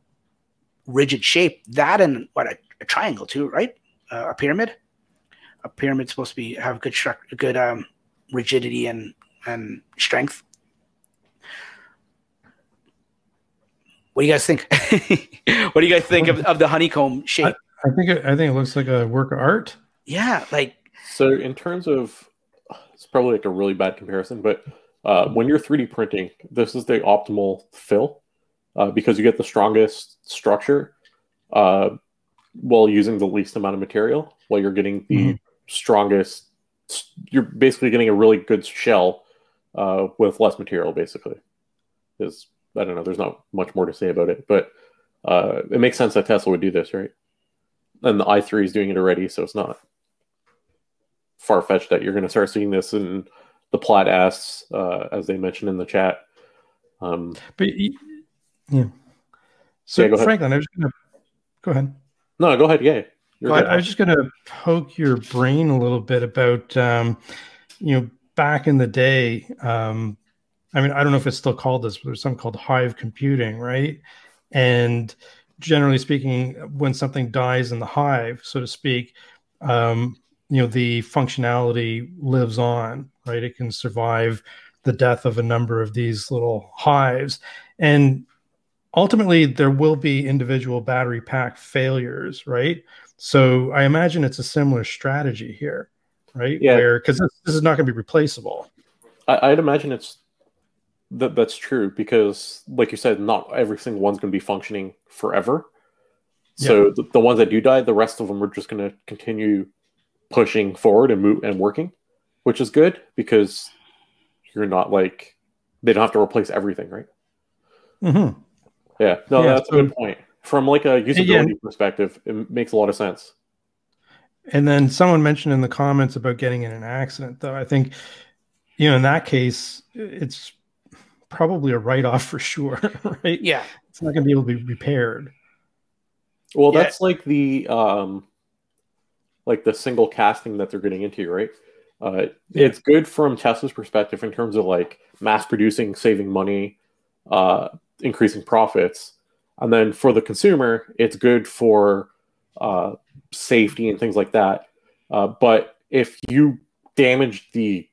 Speaker 1: rigid shape. That and what a, a triangle too, right? Uh, a pyramid. A pyramid's supposed to be have good structure, good um, rigidity and and strength. What do you guys think? *laughs* what do you guys think of, of the honeycomb shape?
Speaker 2: I, I think it, I think it looks like a work of art.
Speaker 1: Yeah, like
Speaker 3: so in terms of, it's probably like a really bad comparison, but uh, when you're 3D printing, this is the optimal fill uh, because you get the strongest structure uh, while using the least amount of material, while you're getting the mm-hmm. strongest. You're basically getting a really good shell uh, with less material. Basically, is I don't know. There's not much more to say about it, but uh, it makes sense that Tesla would do this, right? And the i3 is doing it already, so it's not far fetched that you're going to start seeing this in the Plaid S, uh, as they mentioned in the chat. Um,
Speaker 2: but yeah, so yeah, Franklin, I was going to go ahead.
Speaker 3: No, go ahead. Yeah,
Speaker 2: go ahead. I was just going to poke your brain a little bit about, um, you know, back in the day. Um, I mean, I don't know if it's still called this, but there's something called hive computing, right? And generally speaking, when something dies in the hive, so to speak, um, you know, the functionality lives on, right? It can survive the death of a number of these little hives. And ultimately, there will be individual battery pack failures, right? So I imagine it's a similar strategy here, right?
Speaker 3: Yeah.
Speaker 2: Because this, this, is not going to be replaceable.
Speaker 3: I, I'd imagine it's that that's true because, like you said, not every single one's going to be functioning forever. So yeah. the, the, ones that do die, the rest of them are just going to continue pushing forward and move and working, which is good because you're not like they don't have to replace everything, right?
Speaker 2: Mm-hmm.
Speaker 3: Yeah, no, yeah, that's so, a good point. From like a usability yeah. perspective, it makes a lot of sense.
Speaker 2: And then someone mentioned in the comments about getting in an accident, though. I think, you know, in that case, it's probably a write off for sure, *laughs* right?
Speaker 1: Yeah.
Speaker 2: It's not going to be able to be repaired.
Speaker 3: Well, yeah. that's like the um like the single casting that they're getting into, right? Uh, yeah. It's good from Tesla's perspective in terms of like mass producing, saving money, uh, increasing profits, and then for the consumer, it's good for uh, safety and things like that. Uh, but if you damage the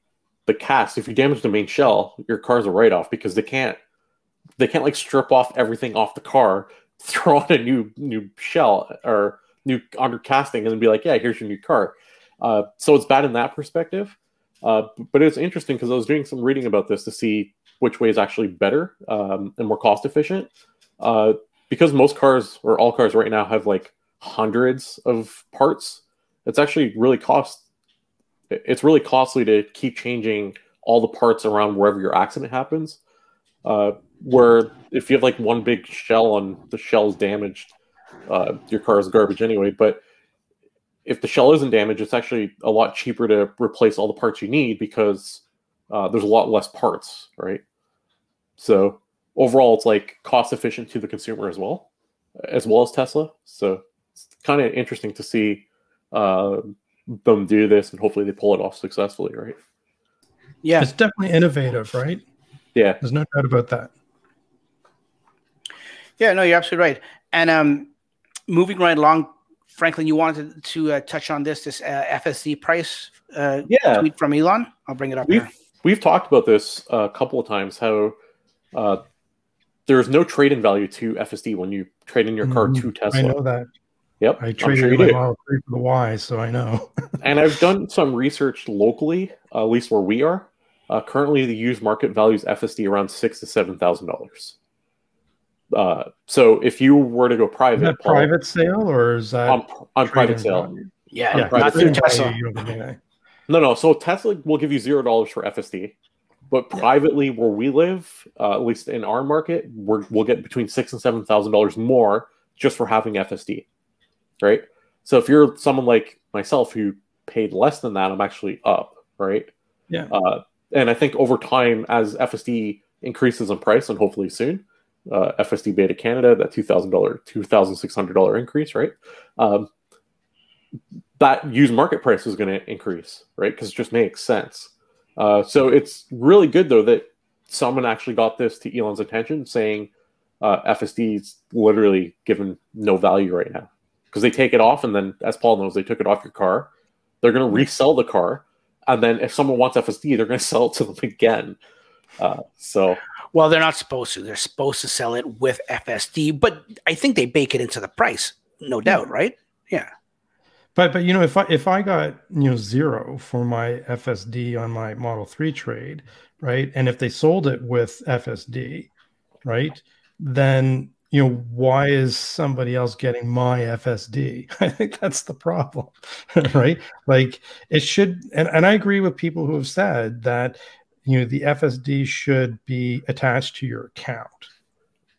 Speaker 3: the cast, if you damage the main shell, your car's a write off because they can't they can't like strip off everything off the car, *laughs* throw on a new new shell or new under casting, and then be like, yeah, here's your new car. Uh, so it's bad in that perspective. Uh, but it's interesting because I was doing some reading about this to see which way is actually better um, and more cost efficient. Uh, because most cars or all cars right now have like hundreds of parts, it's actually really cost it's really costly to keep changing all the parts around wherever your accident happens. Uh, where if you have like one big shell and the shell's damaged, uh, your car is garbage anyway. But if the shell isn't damaged, it's actually a lot cheaper to replace all the parts you need because uh, there's a lot less parts, right? So overall, it's like cost efficient to the consumer as well, as well as Tesla. So it's kind of interesting to see uh, them do this, and hopefully they pull it off successfully, right?
Speaker 2: Yeah, it's definitely innovative, right?
Speaker 3: Yeah,
Speaker 2: there's no doubt about that.
Speaker 1: Yeah, no, you're absolutely right. And um, moving right along, Franklin, you wanted to uh, touch on this this uh, FSD price uh,
Speaker 3: yeah.
Speaker 1: tweet from Elon. I'll bring it up.
Speaker 3: We've
Speaker 1: here.
Speaker 3: we've talked about this a couple of times. How uh, there's no trade in value to FSD when you trade in your car mm, to Tesla.
Speaker 2: I know that.
Speaker 3: Yep.
Speaker 2: I traded sure my Model 3 for the Y, so I know. *laughs*
Speaker 3: and I've done some research locally, uh, at least where we are. Uh, currently, the used market values FSD around six to seven thousand dollars. Uh, so if you were to go private,
Speaker 2: Paul, private sale or is that
Speaker 3: on, on private sale?
Speaker 1: Value? Yeah, yeah not through Tesla.
Speaker 3: No, no. So Tesla will give you zero dollars for FSD, but privately, where we live, uh, at least in our market, we will get between six and seven thousand dollars more just for having FSD, right? So if you're someone like myself who paid less than that, I'm actually up, right?
Speaker 2: Yeah.
Speaker 3: Uh, and I think over time, as FSD increases in price, and hopefully soon, uh, FSD Beta Canada, that two thousand dollar, two thousand six hundred dollar increase, right? Um, that used market price is going to increase, right? Because it just makes sense. Uh, so it's really good though that someone actually got this to Elon's attention, saying uh, FSD is literally given no value right now because they take it off, and then as Paul knows, they took it off your car. They're going to resell the car, and then if someone wants FSD, they're going *laughs* to sell it to them again. Uh, so
Speaker 1: well, they're not supposed to. They're supposed to sell it with FSD, but I think they bake it into the price, no doubt, right? Yeah.
Speaker 2: But but you know if I if I got you know zero for my FSD on my Model 3 trade, right? And if they sold it with FSD, right? Then you know, why is somebody else getting my FSD? *laughs* I think that's the problem, *laughs* right? Like it should, and, and I agree with people who have said that, you know, the FSD should be attached to your account,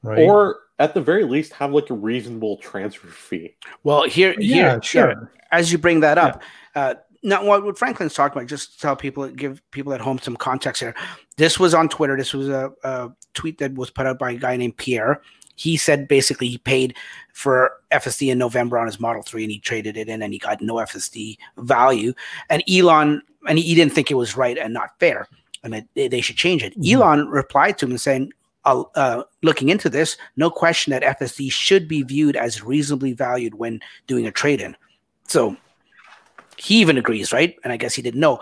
Speaker 2: right?
Speaker 3: Or at the very least, have like a reasonable transfer fee.
Speaker 1: Well, here, yeah, here, sure. Here, as you bring that up, yeah. uh, now what, what Franklin's talking about, just to tell people, give people at home some context here. This was on Twitter. This was a, a tweet that was put out by a guy named Pierre he said basically he paid for FSD in November on his Model 3 and he traded it in and he got no FSD value. And Elon, and he, didn't think it was right and not fair and that they should change it. Mm-hmm. Elon replied to him saying, uh, looking into this, no question that FSD should be viewed as reasonably valued when doing a trade in. So he even agrees, right? And I guess he didn't know.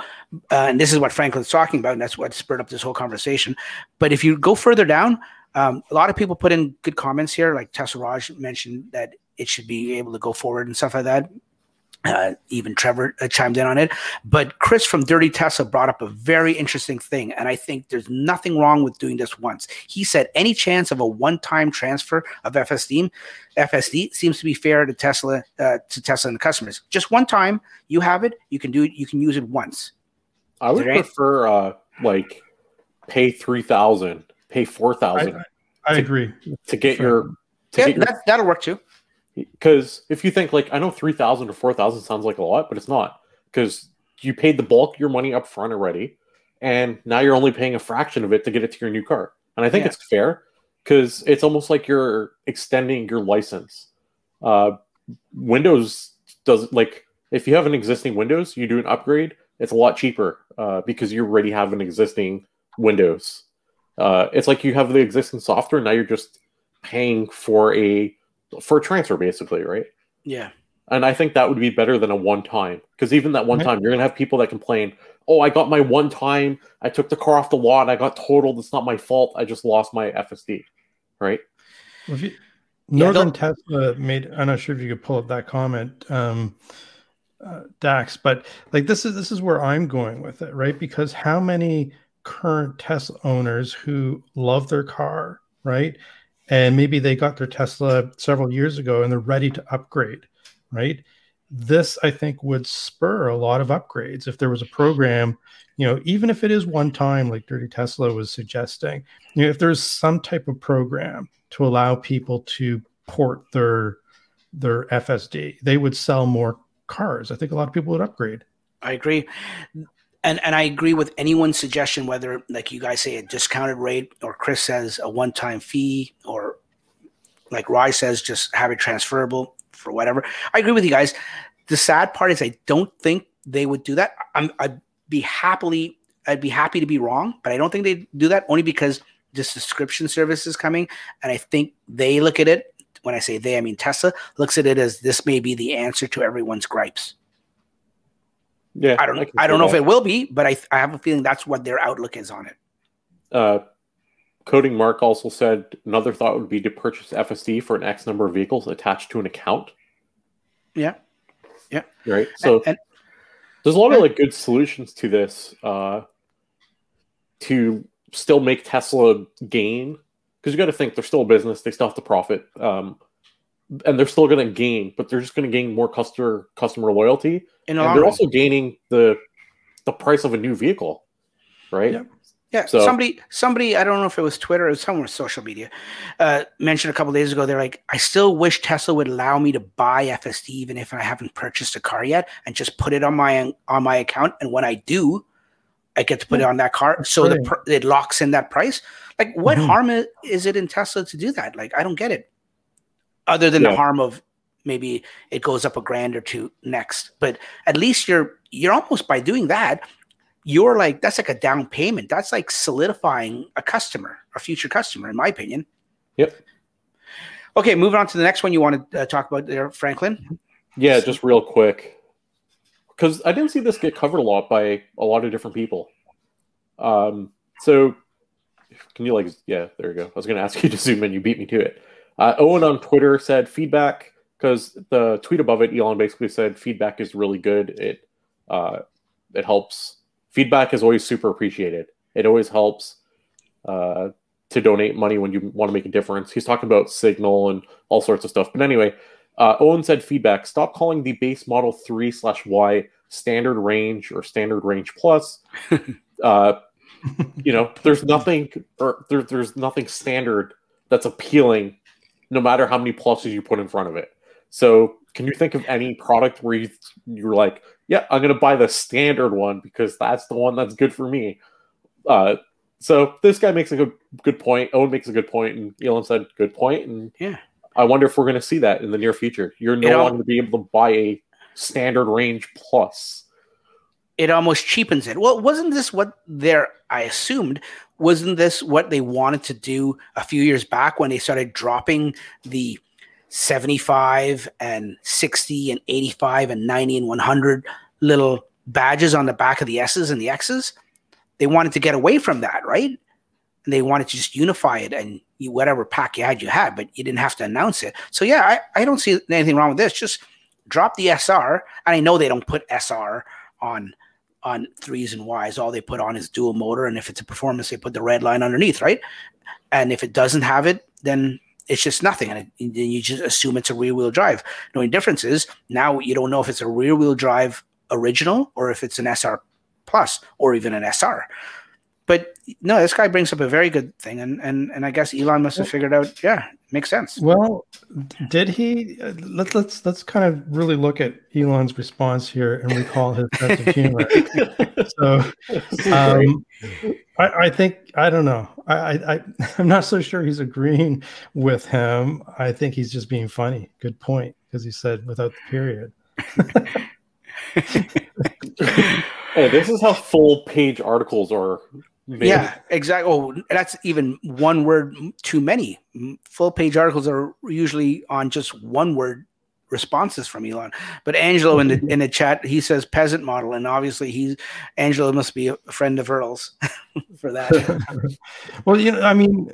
Speaker 1: Uh, and this is what Franklin's talking about, and that's what spurred up this whole conversation. But if you go further down, um, a lot of people put in good comments here, like Tesla Raj mentioned that it should be able to go forward and stuff like that. Uh, even Trevor uh, chimed in on it. But Chris from Dirty Tesla brought up a very interesting thing. And I think there's nothing wrong with doing this once. He said any chance of a one time transfer of FSD, FSD seems to be fair to Tesla, uh, to Tesla and the customers. Just one time, you have it, you can do it, you can use it once.
Speaker 3: I would prefer uh, like pay 3000 pay four thousand.
Speaker 2: I, I agree
Speaker 3: to get sure. your. To
Speaker 1: yeah, get your, that, that'll work too.
Speaker 3: Because if you think like I know three thousand or four thousand sounds like a lot, but it's not because you paid the bulk of your money up front already, and now you're only paying a fraction of it to get it to your new car. And I think yeah. it's fair because it's almost like you're extending your license. Uh, Windows does like if you have an existing Windows, you do an upgrade. It's a lot cheaper uh, because you already have an existing Windows. Uh, it's like you have the existing software, now you're just paying for a for a transfer, basically, right?
Speaker 1: Yeah.
Speaker 3: And I think that would be better than a one time because even that one time, you're gonna have people that complain, "Oh, I got my one time. I took the car off the lot. I got totaled. It's not my fault. I just lost my FSD." Right?
Speaker 2: Well, you, Northern yeah, Tesla made. I'm not sure if you could pull up that comment. Um, uh, Dax, but like this is this is where I'm going with it, right? Because how many current Tesla owners who love their car, right? And maybe they got their Tesla several years ago and they're ready to upgrade, right? This, I think, would spur a lot of upgrades if there was a program, you know, even if it is one time, like Dirty Tesla was suggesting, you know, if there's some type of program to allow people to port their their FSD, they would sell more cars. I think a lot of people would upgrade.
Speaker 1: I agree and and I agree with anyone's suggestion, whether like you guys say a discounted rate, or Chris says a one time fee, or like Rye says just have it transferable for whatever. I agree with you guys. The sad part is I don't think they would do that. I'm, I'd be happily I'd be happy to be wrong, but I don't think they'd do that only because the subscription service is coming, and I think they look at it. When I say they, I mean Tesla looks at it as this may be the answer to everyone's gripes.
Speaker 3: Yeah,
Speaker 1: I don't. I, I don't know that. if it will be, but I, I have a feeling that's what their outlook is on it.
Speaker 3: Uh, Coding Mark also said another thought would be to purchase FSD for an X number of vehicles attached to an account.
Speaker 1: Yeah, yeah,
Speaker 3: right. So and, and, there's a lot of like good solutions to this uh, to still make Tesla gain because you got to think they're still a business; they still have to profit. Um, and they're still going to gain, but they're just going to gain more customer customer loyalty, and they're also gaining the the price of a new vehicle, right?
Speaker 1: Yeah. Yeah, so, somebody, somebody, I don't know if it was Twitter or somewhere social media, uh, mentioned a couple days ago. They're like, I still wish Tesla would allow me to buy FSD even if I haven't purchased a car yet, and just put it on my on my account. And when I do, I get to put yeah, it on that car, so the it locks in that price. Like, what mm-hmm. harm is it in Tesla to do that? Like, I don't get it other than yeah. the harm of maybe it goes up a grand or two next. But at least you're you're almost by doing that, you're like that's like a down payment. That's like solidifying a customer, a future customer, in my opinion.
Speaker 3: Yep.
Speaker 1: Okay, moving on to the next one you want to uh, talk about there, Franklin.
Speaker 3: Yeah, just real quick, because I didn't see this get covered a lot by a lot of different people. Um, so can you like, yeah, there you go. I was going to ask you to zoom in. You beat me to it. Uh, Owen on Twitter said feedback because the tweet above it, Elon basically said feedback is really good. It uh, it helps. Feedback is always super appreciated. It always helps uh, to donate money when you want to make a difference. He's talking about Signal and all sorts of stuff. But anyway, uh, Owen said feedback: stop calling the base model three slash Y standard range or standard range plus. *laughs* uh, you know, there's nothing or there, there's nothing standard that's appealing, no matter how many pluses you put in front of it. So, can you think of any product where you you're like, yeah, I'm gonna buy the standard one because that's the one that's good for me? Uh, so this guy makes a good good point. Owen makes a good point, and Elon said good point, and
Speaker 1: yeah.
Speaker 3: I wonder if we're going to see that in the near future. You're no longer going to be able to buy a standard range plus.
Speaker 1: It almost cheapens it. Well, wasn't this what they're? I assumed wasn't this what they wanted to do a few years back when they started dropping the 75 and 60 and 85 and 90 and 100 little badges on the back of the S's and the X's? They wanted to get away from that, right? And they wanted to just unify it and you, whatever pack you had, you had, but you didn't have to announce it. So yeah, I, I don't see anything wrong with this. Just drop the SR. And I know they don't put SR on on threes and Ys. All they put on is dual motor, and if it's a performance, they put the red line underneath, right? And if it doesn't have it, then it's just nothing, and then you just assume it's a rear wheel drive. The only difference is now you don't know if it's a rear wheel drive original or if it's an SR plus or even an SR but no, this guy brings up a very good thing, and and and I guess Elon must have figured out. Yeah, makes sense.
Speaker 2: Well, did he? Uh, let's let's let's kind of really look at Elon's response here and recall his sense of humor. *laughs* so, um, I, I think I don't know. I, I *laughs* I'm not so sure he's agreeing with him. I think he's just being funny. Good point, because he said without the period. *laughs*
Speaker 3: hey, this is how full page articles are
Speaker 1: Maybe. Yeah, exactly. Oh, that's even one word too many. Full page articles are usually on just one word responses from Elon. But Angelo in the in the chat, he says peasant model, and obviously he's Angelo must be a friend of Earl's *laughs* for that. *laughs*
Speaker 2: well, you know, I mean,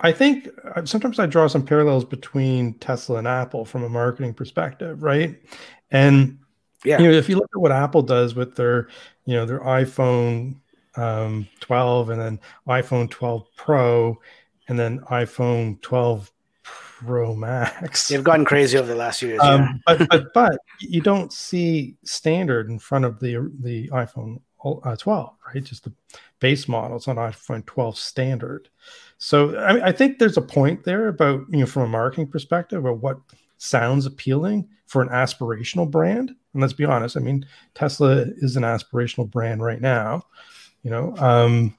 Speaker 2: I think uh, sometimes I draw some parallels between Tesla and Apple from a marketing perspective, right? And yeah, you know, if you look at what Apple does with their, you know, their iPhone um, 12 and then iPhone 12 Pro and then iPhone 12 Pro Max.
Speaker 1: They've gotten crazy over the last few years.
Speaker 2: Um, yeah. but, but *laughs* but you don't see standard in front of the the iPhone uh, 12, right? Just the base model. It's on iPhone 12 standard. So I, mean, I think there's a point there about you know from a marketing perspective of what sounds appealing for an aspirational brand. And let's be honest, I mean Tesla is an aspirational brand right now. You know, um,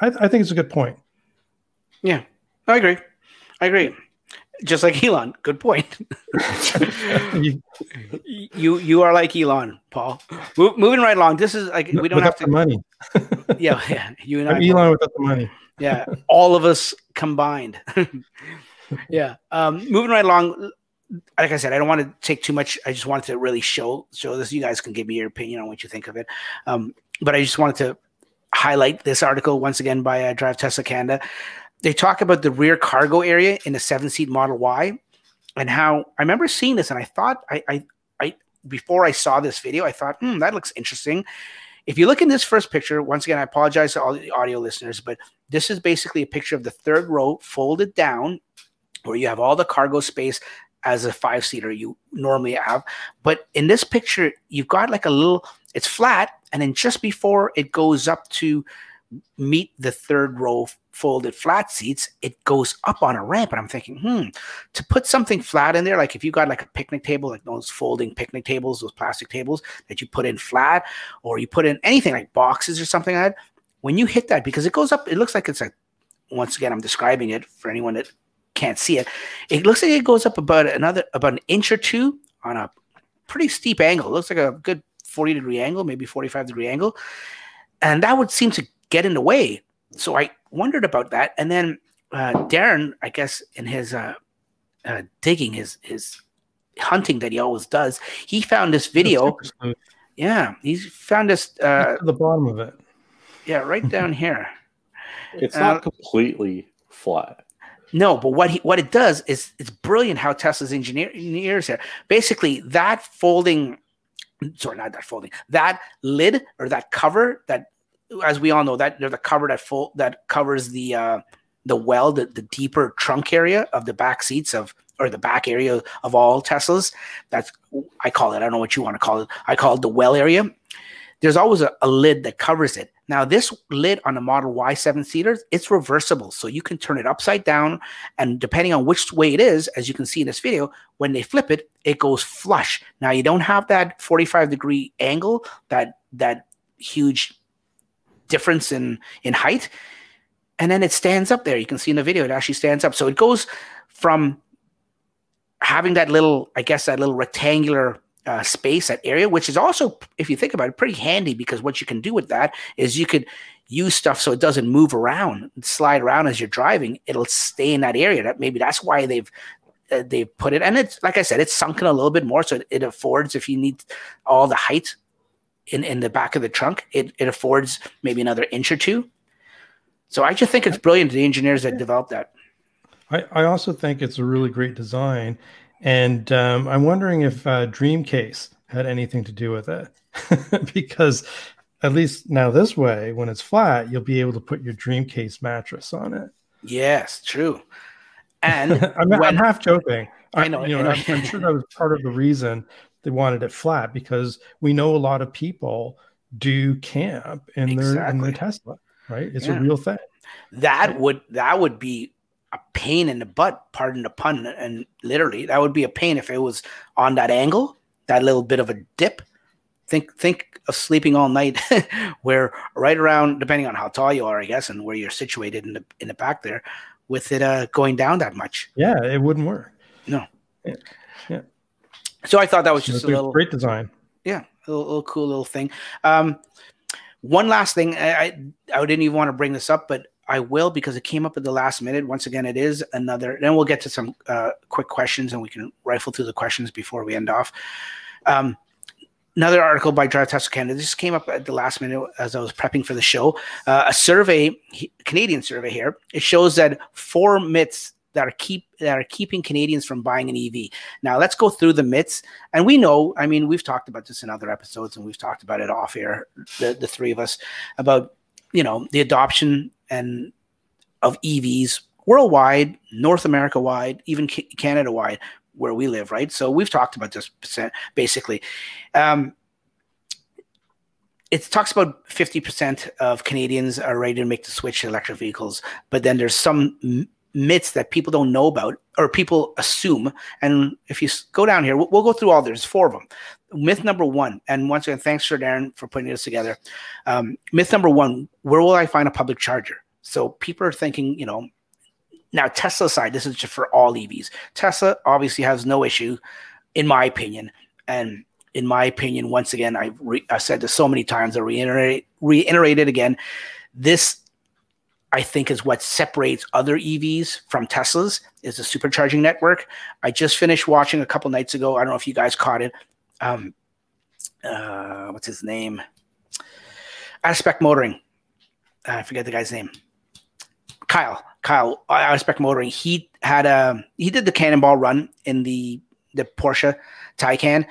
Speaker 2: I, I think it's a good point.
Speaker 1: Yeah, I agree. I agree. Just like Elon, good point. *laughs* *laughs* you you are like Elon, Paul. Mo- moving right along. This is like we don't
Speaker 2: without
Speaker 1: have to
Speaker 2: money. *laughs*
Speaker 1: yeah, yeah. You and
Speaker 2: I'm I. Elon without the money.
Speaker 1: yeah, all of us combined. yeah. Um, moving right along. Like I said, I don't want to take too much. I just wanted to really show show this. You guys can give me your opinion on what you think of it. Um, but I just wanted to highlight this article once again by uh, Drive Tesla Canada. They talk about the rear cargo area in a seven seat Model Y and how I remember seeing this and I thought I, I, I before I saw this video, I thought, hmm, that looks interesting. If you look in this first picture, once again, I apologize to all the audio listeners, but this is basically a picture of the third row folded down where you have all the cargo space as a five seater you normally have. But in this picture, you've got like a little, it's flat, and then just before it goes up to meet the third row folded flat seats, it goes up on a ramp. And I'm thinking, hmm, to put something flat in there, like if you got like a picnic table, like those folding picnic tables, those plastic tables that you put in flat, or you put in anything like boxes or something like that, when you hit that, because it goes up, it looks like it's like, once again, I'm describing it for anyone that can't see it. It looks like it goes up about another, about an inch or two on a pretty steep angle. It looks like a good 40 degree angle, maybe 45 degree angle. And that would seem to get in the way. So I wondered about that. And then uh, Darren, I guess, in his uh, uh, digging, his his hunting that he always does, he found this video. Yeah, he found this. Uh,
Speaker 2: the bottom of it.
Speaker 1: Yeah, right *laughs* down here.
Speaker 3: It's not uh, completely flat.
Speaker 1: No, but what he what it does is it's brilliant how Tesla's engineers here. Basically, that folding sorry, not that folding, that lid or that cover that, as we all know, that there's a cover that full that covers the uh, the well, the, the deeper trunk area of the back seats of or the back area of all Teslas. That's I call it. I don't know what you want to call it. I call it the well area. There's always a, a lid that covers it. Now, this lid on the Model Y seven seaters, it's reversible, so you can turn it upside down, and depending on which way it is, as you can see in this video, when they flip it, it goes flush. Now, you don't have that 45 degree angle, that that huge difference in in height, and then it stands up there. You can see in the video, it actually stands up. So it goes from having that little, I guess, that little rectangular uh, space, that area, which is also, if you think about it, pretty handy because what you can do with that is you could use stuff so it doesn't move around, slide around as you're driving. It'll stay in that area. That maybe that's why they've uh, they've put it, and it's like I said, it's sunken a little bit more, so it, it affords if you need all the height in in the back of the trunk, it it affords maybe another inch or two. So I just think it's brilliant the engineers that developed that.
Speaker 2: I, I also think it's a really great design. And um, I'm wondering if uh, Dreamcase had anything to do with it. *laughs* because at least now this way, when it's flat, you'll be able to put your Dreamcase mattress on it.
Speaker 1: Yes, true. And *laughs*
Speaker 2: I'm,
Speaker 1: when,
Speaker 2: I'm, half joking.
Speaker 1: I know.
Speaker 2: You know,
Speaker 1: I know.
Speaker 2: I'm, I'm sure that was part of the reason they wanted it flat because we know a lot of people do camp in their in their
Speaker 1: Exactly.
Speaker 2: Tesla, right? It's
Speaker 1: Yeah.
Speaker 2: a real thing.
Speaker 1: that would that would be a pain in the butt pardon the pun and literally that would be a pain if it was on that angle that little bit of a dip think think of sleeping all night *laughs* where right around depending on how tall you are i guess and where you're situated in the in the back there with it uh, going down that much
Speaker 2: Yeah, it wouldn't work. No. Yeah. yeah.
Speaker 1: So i thought that was just a little
Speaker 2: great design.
Speaker 1: yeah, a little, little cool little thing. Um, one last thing, I, I I didn't even want to bring this up, but I will because it came up at the last minute. Once again, it is another. Then we'll get to some uh, quick questions, and we can rifle through the questions before we end off. Um, another article by Drive Tesla Canada. This came up at the last minute as I was prepping for the show. Uh, a survey, Canadian survey here, it shows that four myths that are keep that are keeping Canadians from buying an EV. Now let's go through the myths. And we know, I mean, we've talked about this in other episodes, and we've talked about it off air, the, the three of us, about you know the adoption and of EVs worldwide, North America wide, even Canada wide, where we live, right? So we've talked about this basically. Um, it talks about 50% of Canadians are ready to make the switch to electric vehicles, but then there's some myths that people don't know about or people assume. And if you go down here, we'll, we'll go through all. There's four of them. Myth number one, and once again, thanks for Darren for putting this together. Um, myth number one: Where will I find a public charger? So people are thinking, you know, now Tesla side. This is just for all EVs. Tesla obviously has no issue, in my opinion, and in my opinion, once again, I re- I said this so many times. I reiterate reiterate it again. This I think is what separates other EVs from Teslas is the supercharging network. I just finished watching a couple nights ago. I don't know if you guys caught it. Um, uh, what's his name? Out of Spec Motoring. I forget the guy's name. Kyle. Kyle. Out of Spec Motoring. He had a he did the cannonball run in the the Porsche Taycan,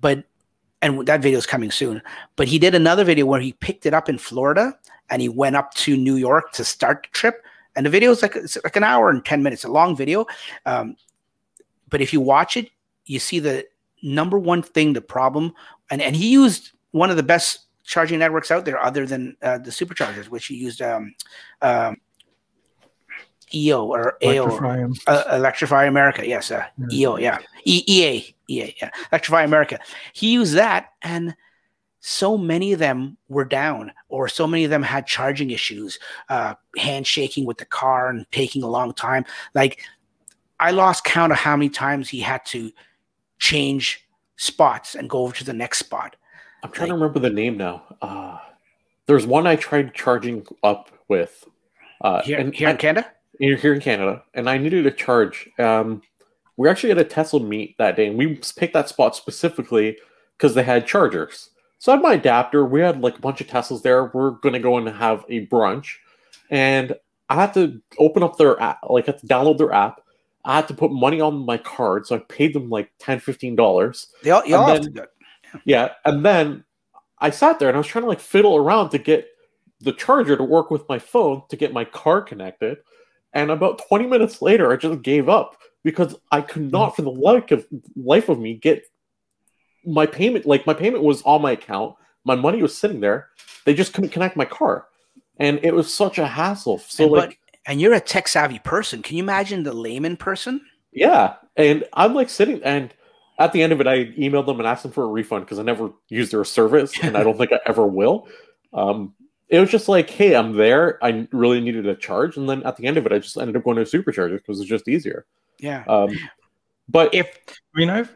Speaker 1: but and that video is coming soon. But he did another video where he picked it up in Florida and he went up to New York to start the trip. And the video is like it's like an hour and ten minutes, a long video. Um, but if you watch it, you see the number one thing, the problem, and and he used one of the best charging networks out there, other than uh, the superchargers, which he used um, um, EO or AO.
Speaker 2: Electrify.
Speaker 1: Uh, Electrify America, yes, uh,
Speaker 2: Yeah.
Speaker 1: EO, yeah, e- EA, EA, yeah, Electrify America. He used that, and so many of them were down, or so many of them had charging issues, uh, handshaking with the car and taking a long time. Like, I lost count of how many times he had to change spots and go over to the next spot.
Speaker 3: I'm trying to remember the name now. Uh, there's one I tried charging up with. Uh,
Speaker 1: Here,
Speaker 3: and
Speaker 1: here in Canada,
Speaker 3: here in Canada, and I needed to charge. Um, we were actually at a Tesla meet that day, and we picked that spot specifically because they had chargers. So I had my adapter. We had like a bunch of Teslas there. We're going to go and have a brunch, and I had to open up their app, like I had to download their app. I had to put money on my card, so I paid them like 10 dollars.
Speaker 1: they all, you all
Speaker 3: and
Speaker 1: have to do it.
Speaker 3: Yeah, and then I sat there and I was trying to like fiddle around to get the charger to work with my phone to get my car connected. And about 20 minutes later, I just gave up because I could not, mm. for the life of life of me, get my payment. Like my payment was on my account, my money was sitting there. They just couldn't connect my car, and it was such a hassle. So
Speaker 1: and,
Speaker 3: like,
Speaker 1: but, and you're a tech savvy person. Can you imagine the layman person?
Speaker 3: Yeah, and I'm like sitting and. At the end of it, I emailed them and asked them for a refund because I never used their service and I don't think I *laughs* ever will. Um, it was just like, hey, I'm there. I really needed a charge, and then at the end of it, I just ended up going to a supercharger because it's just easier.
Speaker 1: Yeah.
Speaker 3: Um, but
Speaker 2: if I mean, I've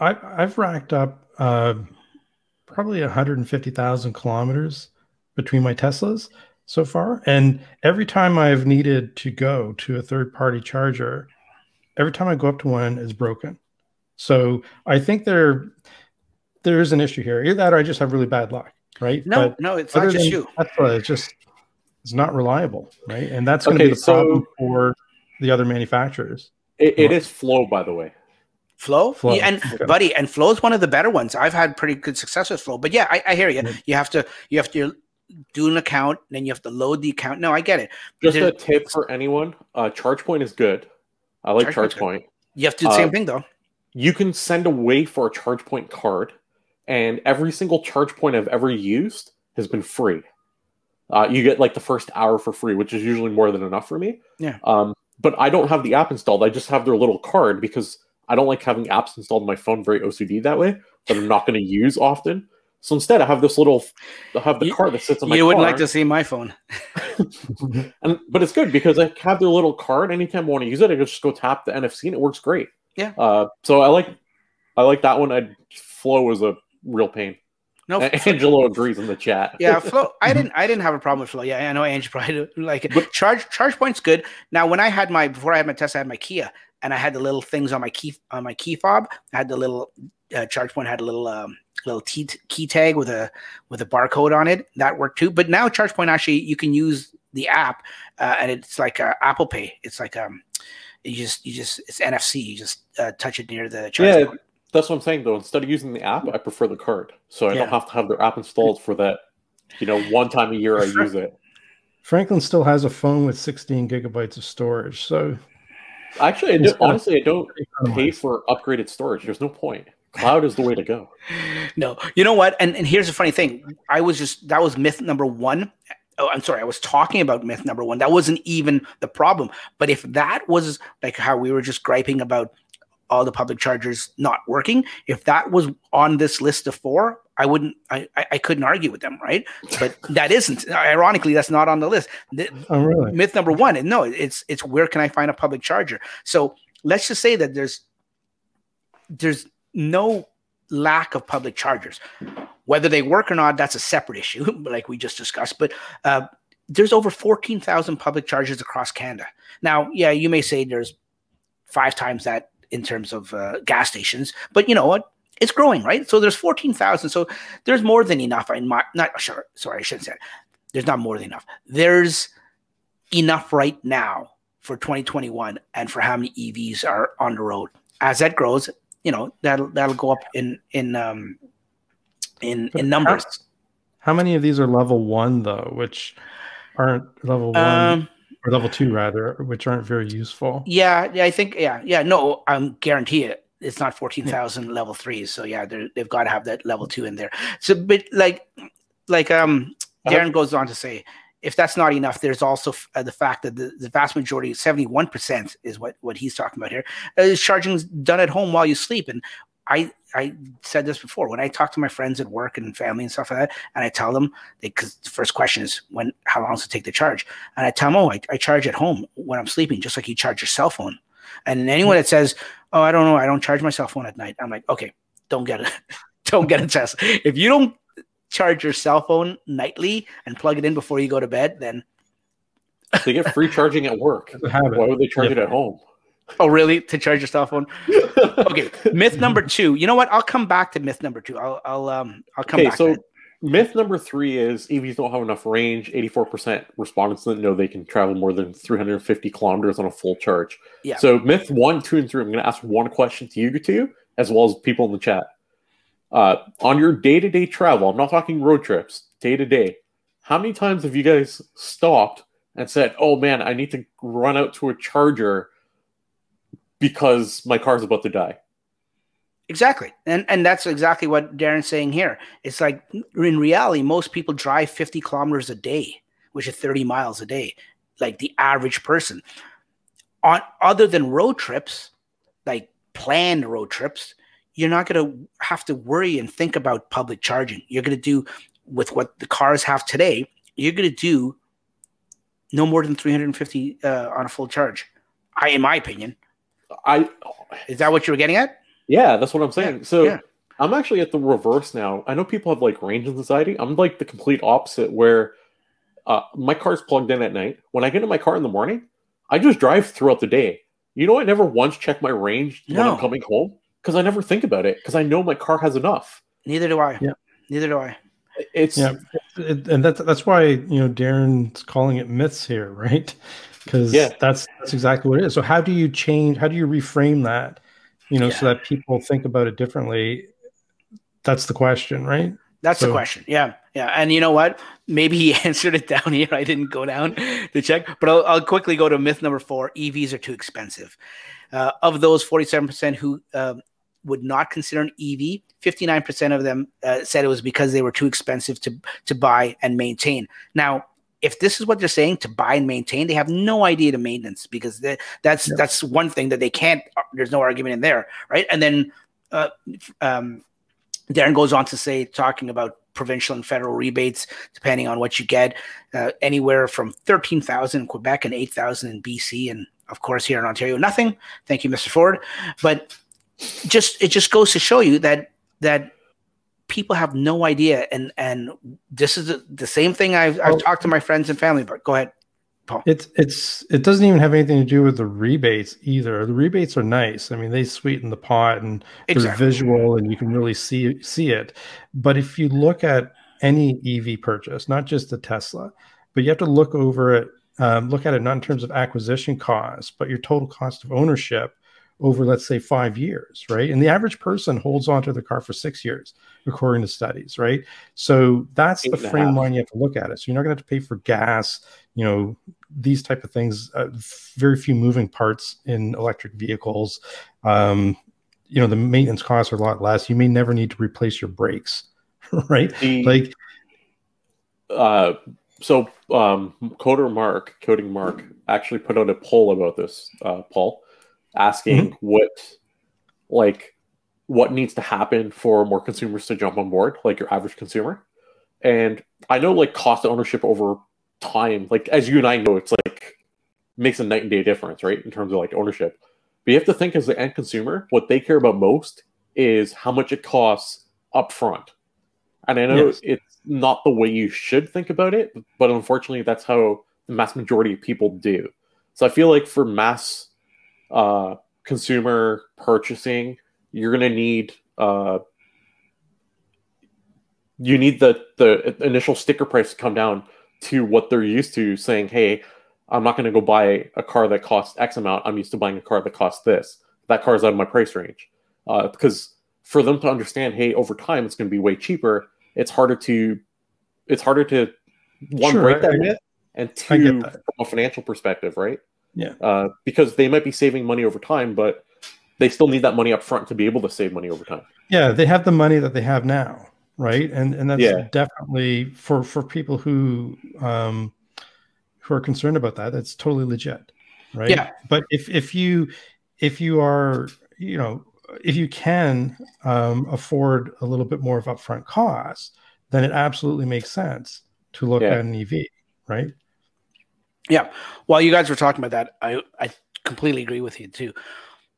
Speaker 2: I, I've racked up uh, probably 150,000 kilometers between my Teslas so far, and every time I've needed to go to a third party charger, every time I go up to one, it's broken. So I think there there is an issue here. Either that, or I just have really bad luck, right?
Speaker 1: No, but no, it's not just you.
Speaker 2: Tesla, it's just it's not reliable, right? And that's going to okay, be the so problem for the other manufacturers.
Speaker 3: It, it is Flow, by the way.
Speaker 1: Flow, Flow. Yeah, and okay. buddy, and Flow is one of the better ones. I've had pretty good success with Flow, but yeah, I, I hear you. You have to, you have to do an account, then you have to load the account. No, I get it.
Speaker 3: Just There's, a tip for anyone: uh, ChargePoint is good. I like ChargePoint.
Speaker 1: You have to do the uh, same thing though.
Speaker 3: You can send away for a ChargePoint card, and every single ChargePoint I've ever used has been free. Uh, you get like the first hour for free, which is usually more than enough for me.
Speaker 1: Yeah.
Speaker 3: Um, but I don't have the app installed. I just have their little card because I don't like having apps installed on my phone very OCD that way that I'm not going to use often. So instead, I have this little, I have the you, card that sits on my. Phone.
Speaker 1: You wouldn't like to see my phone, *laughs*
Speaker 3: and but it's good because I have their little card. Anytime I want to use it, I just go tap the NFC and it works great.
Speaker 1: Yeah.
Speaker 3: Uh, so I like, I like that one. I flow was a real pain. No, Angelo agrees in the chat.
Speaker 1: Yeah, *laughs* Flow. I didn't. I didn't have a problem with Flow. Yeah, I know Angie probably *laughs* like it. But, ChargePoint's good. Now, when I had my before I had my test, I had my Kia, and I had the little things on my key on my key fob. I had the little uh, ChargePoint had a little um, little t- key tag with a with a barcode on it. That worked too. But now ChargePoint actually you can use the app, uh, and it's like uh, Apple Pay. It's like um, you just you just it's NFC. You just uh, touch it near the
Speaker 3: charge yeah. Point. That's what I'm saying though. Instead of using the app, I prefer the card, so I yeah. don't have to have their app installed for that. You know, one time a year I *laughs* use it.
Speaker 2: Franklin still has a phone with 16 gigabytes of storage, so
Speaker 3: actually, I do, honestly, I don't pay for upgraded storage. There's no point. Cloud is the way to go. *laughs*
Speaker 1: No, you know what? And and here's the funny thing. I was just that was myth number one. Oh, I'm sorry. I was talking about myth number one. That wasn't even the problem. But if that was like how we were just griping about all the public chargers not working. If that was on this list of four, I wouldn't, I, I, couldn't argue with them, right? But that isn't. Ironically, that's not on the list. The,
Speaker 2: oh, really?
Speaker 1: Myth number one, and no, it's it's where can I find a public charger? So let's just say that there's there's no lack of public chargers. Whether they work or not, that's a separate issue, *laughs* like we just discussed. But uh, there's over 14,000 public chargers across Canada. Now, yeah, you may say there's five times that in terms of uh, gas stations. But you know what? It's growing, right? So there's 14,000. So there's more than enough. In my, not sure. Sorry, I shouldn't say it. There's not more than enough. There's enough right now for 2021 and for how many EVs are on the road. As that grows, you know that'll that'll go up in in um in in numbers.
Speaker 2: How, how many of these are level one though, which aren't level one? Um, or level two rather, which aren't very useful.
Speaker 1: Yeah, yeah, I think yeah, yeah. No, I'm guarantee it. It's not fourteen thousand yeah. level threes, so yeah, they've got to have that level two in there. So, but like, like um, uh-huh. Darren uh-huh. goes on to say, if that's not enough, there's also uh, the fact that the, the vast majority, seventy one percent, is what what he's talking about here, uh, is charging done at home while you sleep, and I I said this before when I talk to my friends at work and family and stuff like that, and I tell them because the first question is when how long does it take to charge, and I tell them oh I, I charge at home when I'm sleeping just like you charge your cell phone, and anyone that says oh I don't know I don't charge my cell phone at night I'm like okay don't get it *laughs* don't get a test if you don't charge your cell phone nightly and plug it in before you go to bed then *laughs*
Speaker 3: they get free charging at work why would they charge it at home
Speaker 1: Oh, really? To charge your cell phone? *laughs* okay. myth number two. You know what? I'll come back to myth number two. I'll I'll um I'll come okay, back.
Speaker 3: So myth number three is EVs don't have enough range. Eighty-four percent respondents didn't know they can travel more than three hundred and fifty kilometers on a full charge.
Speaker 1: Yeah.
Speaker 3: So myth one, two, and three. I'm going to ask one question to you two, as well as people in the chat. Uh, on your day-to-day travel, I'm not talking road trips. Day to day, how many times have you guys stopped and said, "Oh man, I need to run out to a charger because my car's about to die."
Speaker 1: Exactly. And and that's exactly what Darren's saying here. It's like in reality, most people drive 50 kilometers a day, which is 30 miles a day, like the average person. On other than road trips, like planned road trips, you're not going to have to worry and think about public charging. You're going to do with what the cars have today, you're going to do no more than 350 uh, on a full charge. I in my opinion.
Speaker 3: I
Speaker 1: Is that what you were getting at?
Speaker 3: Yeah, that's what I'm saying.
Speaker 1: Yeah,
Speaker 3: so
Speaker 1: yeah.
Speaker 3: I'm actually at the reverse now. I know people have like range anxiety. I'm like the complete opposite where uh, my car's plugged in at night. When I get in my car in the morning, I just drive throughout the day. You know, I never once check my range when I'm coming home because I never think about it because I know my car has enough.
Speaker 1: Neither do I.
Speaker 2: Yeah.
Speaker 1: Neither do I.
Speaker 3: It's
Speaker 2: Yeah, it, and that's that's why you know Darren's calling it myths here, *laughs* right? Because
Speaker 3: Yeah.
Speaker 2: that's that's exactly what it is. So how do you change? How do you reframe that? You know, so that people think about it differently. That's the question, right?
Speaker 1: That's the question. Yeah. Yeah. And you know what? Maybe he *laughs* answered it down here. I didn't go down to check, but I'll, I'll quickly go to myth number four EVs are too expensive. Uh, of those 47% who um, would not consider an EV, 59% of them uh, said it was because they were too expensive to, to buy and maintain. Now, if this is what they're saying to buy and maintain, they have no idea to maintenance because that, that's
Speaker 2: Yeah.
Speaker 1: that's one thing that they can't. There's no argument in there, right? And then uh, um, Darren goes on to say, talking about provincial and federal rebates, depending on what you get, uh, anywhere from 13,000 in Quebec and 8,000 in BC. And of course, here in Ontario, nothing. Thank you, Mr. Ford. But just, it just goes to show you that, that people have no idea. And, and this is the, the same thing I've, I've
Speaker 2: Well-
Speaker 1: talked to my friends and family, but go ahead. Paul.
Speaker 2: It's it's it doesn't even have anything to do with the rebates either. The rebates are nice. I mean, they sweeten the pot and
Speaker 1: Exactly.
Speaker 2: they're visual and you can really see see it. But if you look at any EV purchase, not just the Tesla, but you have to look over it, um, look at it not in terms of acquisition costs, but your total cost of ownership over, let's say, five years, right? And the average person holds onto the car for six years, according to studies, right? So that's
Speaker 3: Eight
Speaker 2: the frame line you have to look at it. So you're not going to have to pay for gas, you know, these type of things. Uh, very few moving parts in electric vehicles. Um, you know, the maintenance costs are a lot less. You may never need to replace your brakes, *laughs* right?
Speaker 3: the,
Speaker 2: Like,
Speaker 3: uh, so um, coder Mark, coding Mark, actually put out a poll about this, uh, Paul, asking mm-hmm. what like what needs to happen for more consumers to jump on board, like your average consumer. And I know like cost of ownership over time, like as you and I know, it's like makes a night and day difference, right? In terms of like ownership. But you have to think as the end consumer, what they care about most is how much it costs upfront. And I know
Speaker 2: Yes.
Speaker 3: it's not the way you should think about it, but unfortunately, that's how the mass majority of people do. So I feel like for mass uh, consumer purchasing, you're going to need uh, you need the the initial sticker price to come down to what they're used to, saying, "Hey, I'm not going to go buy a car that costs X amount. I'm used to buying a car that costs this. That car is out of my price range." Uh, because for them to understand, hey, over time it's going to be way cheaper. It's harder to, it's harder to one
Speaker 2: Sure,
Speaker 3: break that and two from a financial perspective, right?
Speaker 2: Yeah.
Speaker 3: Uh, because they might be saving money over time, but they still need that money up front to be able to save money over time.
Speaker 2: yeah, they have the money that they have now, right? And and that's
Speaker 3: Yeah.
Speaker 2: definitely for for people who um, who are concerned about that. That's totally legit, right?
Speaker 1: Yeah.
Speaker 2: But if if you if you are you know if you can um, afford a little bit more of upfront costs, then it absolutely makes sense to look
Speaker 3: Yeah.
Speaker 2: at an EV, right?
Speaker 1: Yeah. While you guys were talking about that, I, I completely agree with you too.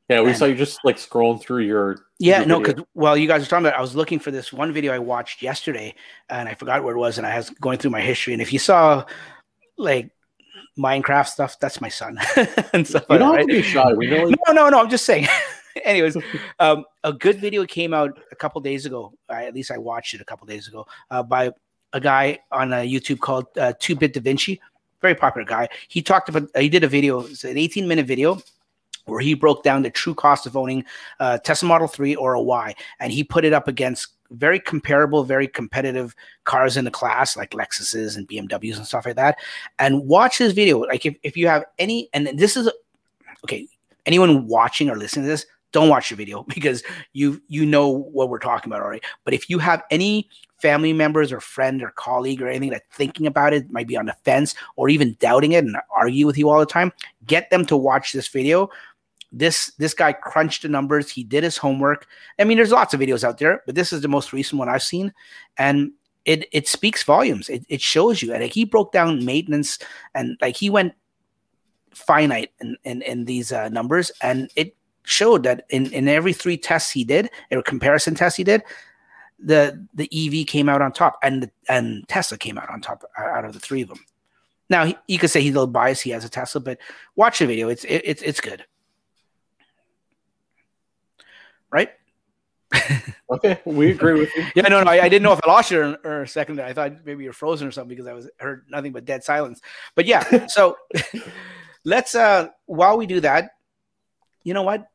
Speaker 3: Yeah, we
Speaker 1: Man.
Speaker 3: saw you just like scrolling through your
Speaker 1: Yeah,
Speaker 3: your
Speaker 1: no, because while you guys were talking about, it, I was looking for this one video I watched yesterday, and I forgot where it was, and I was going through my history. And if you saw like Minecraft stuff, that's my son *laughs* and stuff
Speaker 3: you don't
Speaker 1: that.
Speaker 3: have to be shy. We know
Speaker 1: No, no, no. I'm just saying. *laughs* Anyways, um, a good video came out a couple days ago. I, at least I watched it a couple days ago uh, by a guy on uh, YouTube called uh, Two Bit Da Vinci. Very popular guy. He talked about. He did a video. It's an 18 minute video where he broke down the true cost of owning uh, Tesla Model 3 or a Y, and he put it up against very comparable, very competitive cars in the class, like Lexuses and BMWs and stuff like that. And watch this video. Like if, if you have any, and this is okay, anyone watching or listening to this, don't watch the video *laughs* because you you know what we're talking about already. But if you have any family members or friend or colleague or anything that thinking about it might be on the fence or even doubting it and argue with you all the time, get them to watch this video. This this guy crunched the numbers. He did his homework. I mean, there's lots of videos out there, but this is the most recent one I've seen, and it it speaks volumes. It, it shows you. And like he broke down maintenance and like he went finite in in, in these uh, numbers, and it showed that in, in every three tests he did, or comparison tests he did, the the EV came out on top, and the, and Tesla came out on top uh, out of the three of them. Now he, you could say he's a little biased. He has a Tesla, but watch the video. It's it, it's it's good, right? *laughs*
Speaker 3: okay, we agree with you.
Speaker 1: yeah, no, no, I, I, didn't know if I lost you or, or a second. I thought maybe you're frozen or something because I was heard nothing but dead silence. But yeah, *laughs* so *laughs* let's uh while we do that, you know what?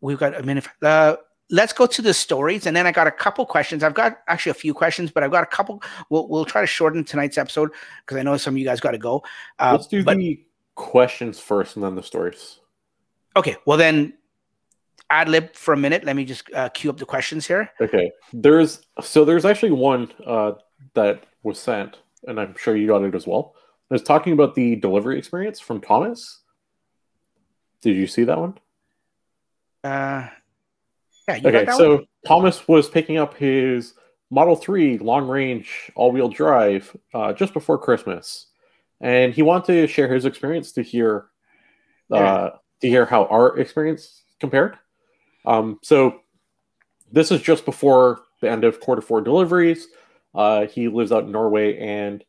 Speaker 1: We've got a minute. Uh, let's go to the stories, and then I got a couple questions. I've got actually a few questions, but I've got a couple. We'll we'll try to shorten tonight's episode because I know some of you guys got to go.
Speaker 3: Uh, let's do but, the questions first, and then the stories.
Speaker 1: Okay. Well, then ad lib for a minute. Let me just uh, queue up the questions here.
Speaker 3: Okay. There's so there's actually one uh, that was sent, and I'm sure you got it as well. It's talking about the delivery experience from Thomas. Did you see that one?
Speaker 1: Uh,
Speaker 3: yeah. okay, so one? Thomas was picking up his Model 3 long range all wheel drive uh, just before Christmas. And he wanted to share his experience to hear uh, yeah. to hear how our experience compared. Um, so this is just before the end of quarter four deliveries. Uh, he lives out in Norway and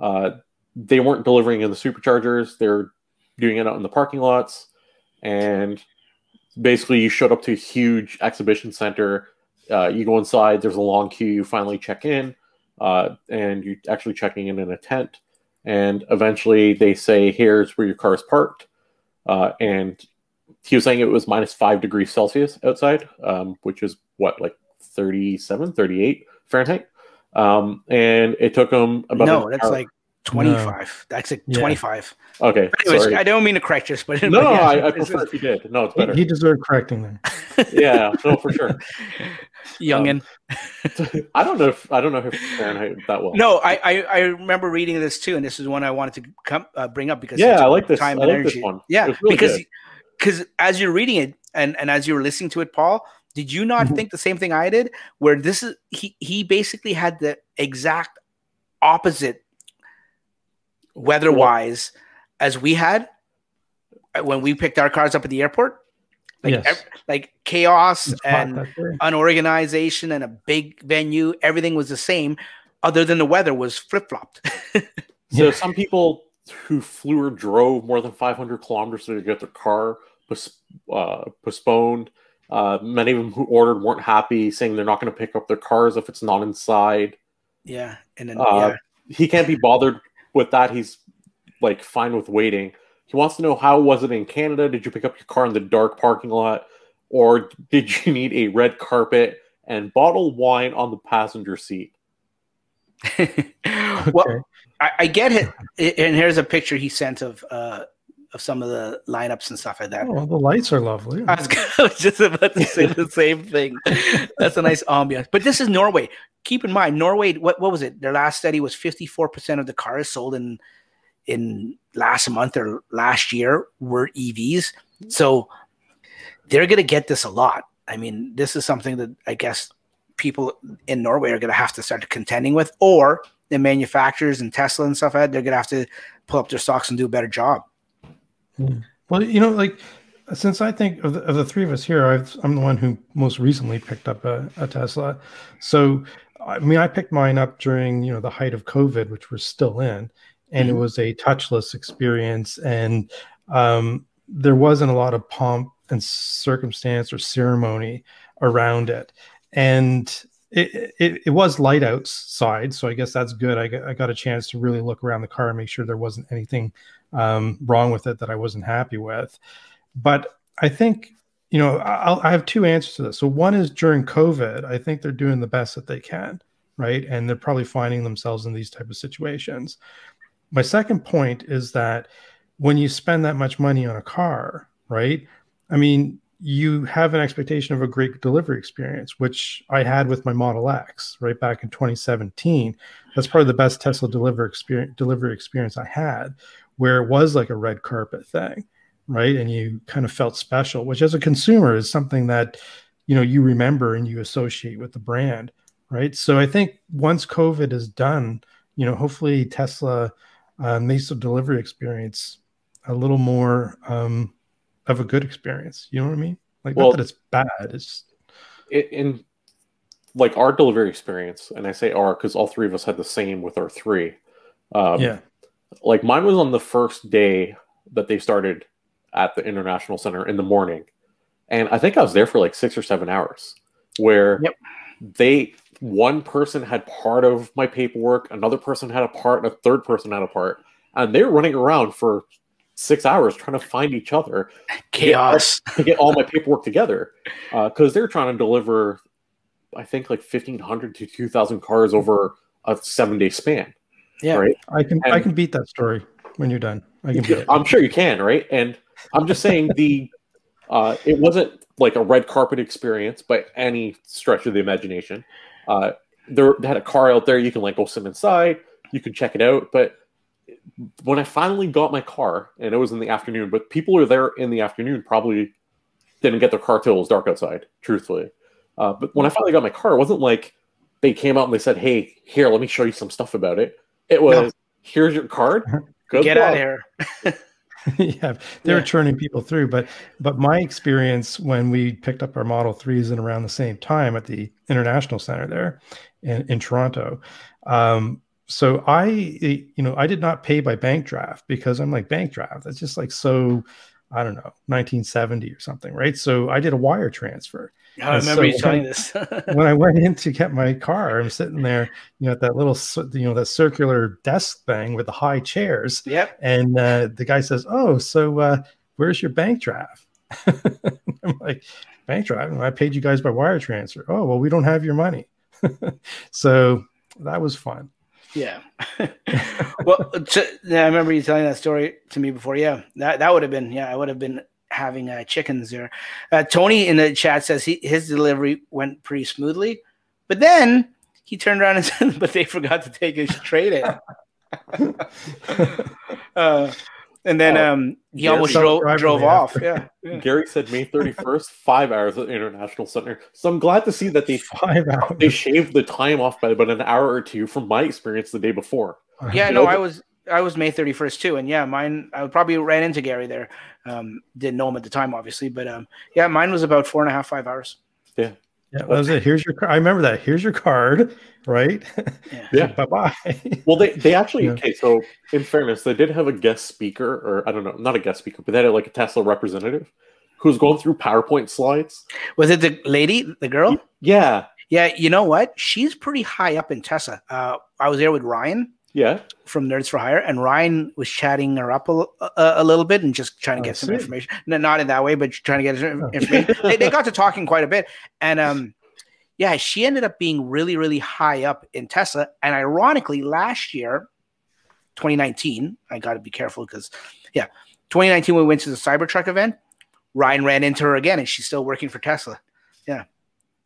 Speaker 3: uh, they weren't delivering in the superchargers. They're doing it out in the parking lots and basically you showed up to a huge exhibition center. Uh, you go inside. There's a long queue. You finally check in, uh, and you're actually checking in in a tent. And eventually, they say, "Here's where your car is parked." Uh, and he was saying it was minus five degrees Celsius outside, um, which is what like 37, 38 Fahrenheit. Um, and it took him about
Speaker 1: no, that's hour. like 25. No. That's a yeah. 25.
Speaker 3: Okay.
Speaker 1: anyways, sorry. I don't mean to correct this, but
Speaker 3: no, *laughs* no, yeah, I, I prefer if you did. No, it's better.
Speaker 2: He, he deserved correcting there. *laughs*
Speaker 3: yeah, no, for sure.
Speaker 1: Youngin.
Speaker 3: Um, *laughs* I don't know if I don't know if Fahrenheit that well.
Speaker 1: No, I, I, I remember reading this too, and this is one I wanted to come uh, bring up because
Speaker 3: yeah, I like this. Time I like energy. this one.
Speaker 1: Yeah, really because because as you're reading it and and as you're listening to it, Paul, did you not mm-hmm. think the same thing I did? Where this is he he basically had the exact opposite weather wise as we had uh, when we picked our cars up at the airport. Like, yes. ev- like chaos and unorganization and a big venue, everything was the same, other than the weather was flip flopped. *laughs*
Speaker 3: so yeah. some people who flew or drove more than 500 kilometers to get their car pos- uh, postponed. Uh, many of them who ordered weren't happy, saying they're not going to pick up their cars if it's not inside.
Speaker 1: Yeah, and then
Speaker 3: uh,
Speaker 1: yeah.
Speaker 3: he can't be bothered with that, he's like fine with waiting. He wants to know how was it in Canada? Did you pick up your car in the dark parking lot, or did *laughs* you need a red carpet and bottled wine on the passenger seat? *laughs*
Speaker 1: well. I, I, get it. And here's a picture he sent of uh, of some of the lineups and stuff like that.
Speaker 2: Oh, the lights are lovely.
Speaker 1: I was, *laughs* I was just about to say the same thing. That's a nice ambiance. But this is Norway. Keep in mind, Norway. What what was it? Their last study was 54 percent of the cars sold in in last month or last year were EVs. So they're going to get this a lot. I mean, this is something that I guess people in Norway are going to have to start contending with, or the manufacturers and Tesla and stuff. like that, They're going to have to pull up their stocks and do a better job.
Speaker 2: Hmm. Well, you know, like since I think of the, of the three of us here, i am the one who most recently picked up a, a, Tesla. So, I mean, I picked mine up during you know the height of COVID, which we're still in, and mm-hmm. it was a touchless experience, and um, there wasn't a lot of pomp and circumstance or ceremony around it, and it, it, was light outside, so I guess that's good. I got, I got a chance to really look around the car and make sure there wasn't anything um, wrong with it that I wasn't happy with. But I think you know, I'll, I have two answers to this. So one is during COVID, I think they're doing the best that they can, right? And they're probably finding themselves in these type of situations. My second point is that when you spend that much money on a car, right? I mean, you have an expectation of a great delivery experience, which I had with my Model X right back in 2017. That's probably the best Tesla deliver experience, delivery experience I had, where it was like a red carpet thing, right? And you kind of felt special, which as a consumer is something that you know you remember and you associate with the brand, right? So I think once COVID is done, you know, hopefully Tesla uh, makes the delivery experience a little more. Um, of a good experience. You know what I mean? Like well, not that it's bad. It's
Speaker 3: in like our delivery experience, and I say our because all three of us had the same with our three. Um,
Speaker 2: yeah.
Speaker 3: Like mine was on the first day that they started at the International Center in the morning, and I think I was there for like six or seven hours. Where yep. they one person had part of my paperwork, another person had a part, a third person had a part, and they were running around for six hours trying to find each other.
Speaker 1: Chaos.
Speaker 3: To get, *laughs* to get all my paperwork together. Because *laughs* uh, they're trying to deliver, I think, like 1,500 to 2,000 cars over a seven day span.
Speaker 2: Yeah.
Speaker 3: Right.
Speaker 2: I can and, I can beat that story when you're done. I can
Speaker 3: I'm sure you can, right? And I'm just saying the *laughs* uh, it wasn't like a red carpet experience by any stretch of the imagination. Uh, there they had a car out there, you can like go sit inside, you can check it out, but when I finally got my car, and it was in the afternoon, but people who were there in the afternoon probably didn't get their car till it was dark outside, truthfully. Uh, but when I finally got my car, it wasn't like they came out and they said, "Hey, here, let me show you some stuff about it." It was, no. "Here's your card. *laughs*
Speaker 1: Good Get luck. out of here." *laughs*
Speaker 2: yeah, they were churning people through, but but my experience when we picked up our Model Threes and around the same time at the International Center there in, in Toronto, um, so I, you know, I did not pay by bank draft because I'm like bank draft. That's just like so, I don't know, 1970 or something, right? So I did a wire transfer.
Speaker 1: I remember so you telling this. *laughs*
Speaker 2: when I went in to get my car, I'm sitting there, you know, at that little, you know, that circular desk thing with the high chairs.
Speaker 1: Yep.
Speaker 2: And uh, the guy says, "Oh, so uh, where's your bank draft?" *laughs* I'm like, "Bank draft? I paid you guys by wire transfer." Oh, well, we don't have your money. *laughs* so that was fun.
Speaker 1: Yeah. *laughs* well, to, yeah, I remember you telling that story to me before. Yeah, that that would have been. Yeah, I would have been having uh, chickens there. Uh, Tony in the chat says he, his delivery went pretty smoothly, but then he turned around and said, *laughs* "But they forgot to take his trade in." *laughs* uh, and then oh, um, he Gary almost drove, drove off. Yeah, *laughs* yeah,
Speaker 3: Gary said May 31st, five hours at International Center. So I'm glad to see that they *laughs* five hours. they shaved the time off by about an hour or two from my experience the day before.
Speaker 1: Yeah, you no, know, I was I was May 31st too, and yeah, mine I probably ran into Gary there. Um, didn't know him at the time, obviously, but um, yeah, mine was about four and a half, five hours.
Speaker 3: Yeah,
Speaker 2: yeah, that was it. Here's your card. I remember that. Here's your card, right?
Speaker 3: Yeah. *laughs* yeah.
Speaker 2: bye bye.
Speaker 3: well, they they actually yeah. okay. So in fairness, they did have a guest speaker, or I don't know, not a guest speaker, but they had like a Tesla representative who was going through PowerPoint slides.
Speaker 1: Was it the lady, the girl?
Speaker 3: Yeah.
Speaker 1: Yeah. You know what? She's pretty high up in Tesla. Uh, I was there with Ryan.
Speaker 3: Yeah.
Speaker 1: From Nerds for Hire, and Ryan was chatting her up a, a, a little bit and just trying to get some information. No, not in that way, but trying to get some information. *laughs* they, they, got to talking quite a bit, and um, yeah, she ended up being really, really high up in Tesla. And ironically, last year, 2019, I got to be careful because, yeah, 2019 we went to the Cybertruck event. Ryan ran into her again, and she's still working for Tesla. Yeah,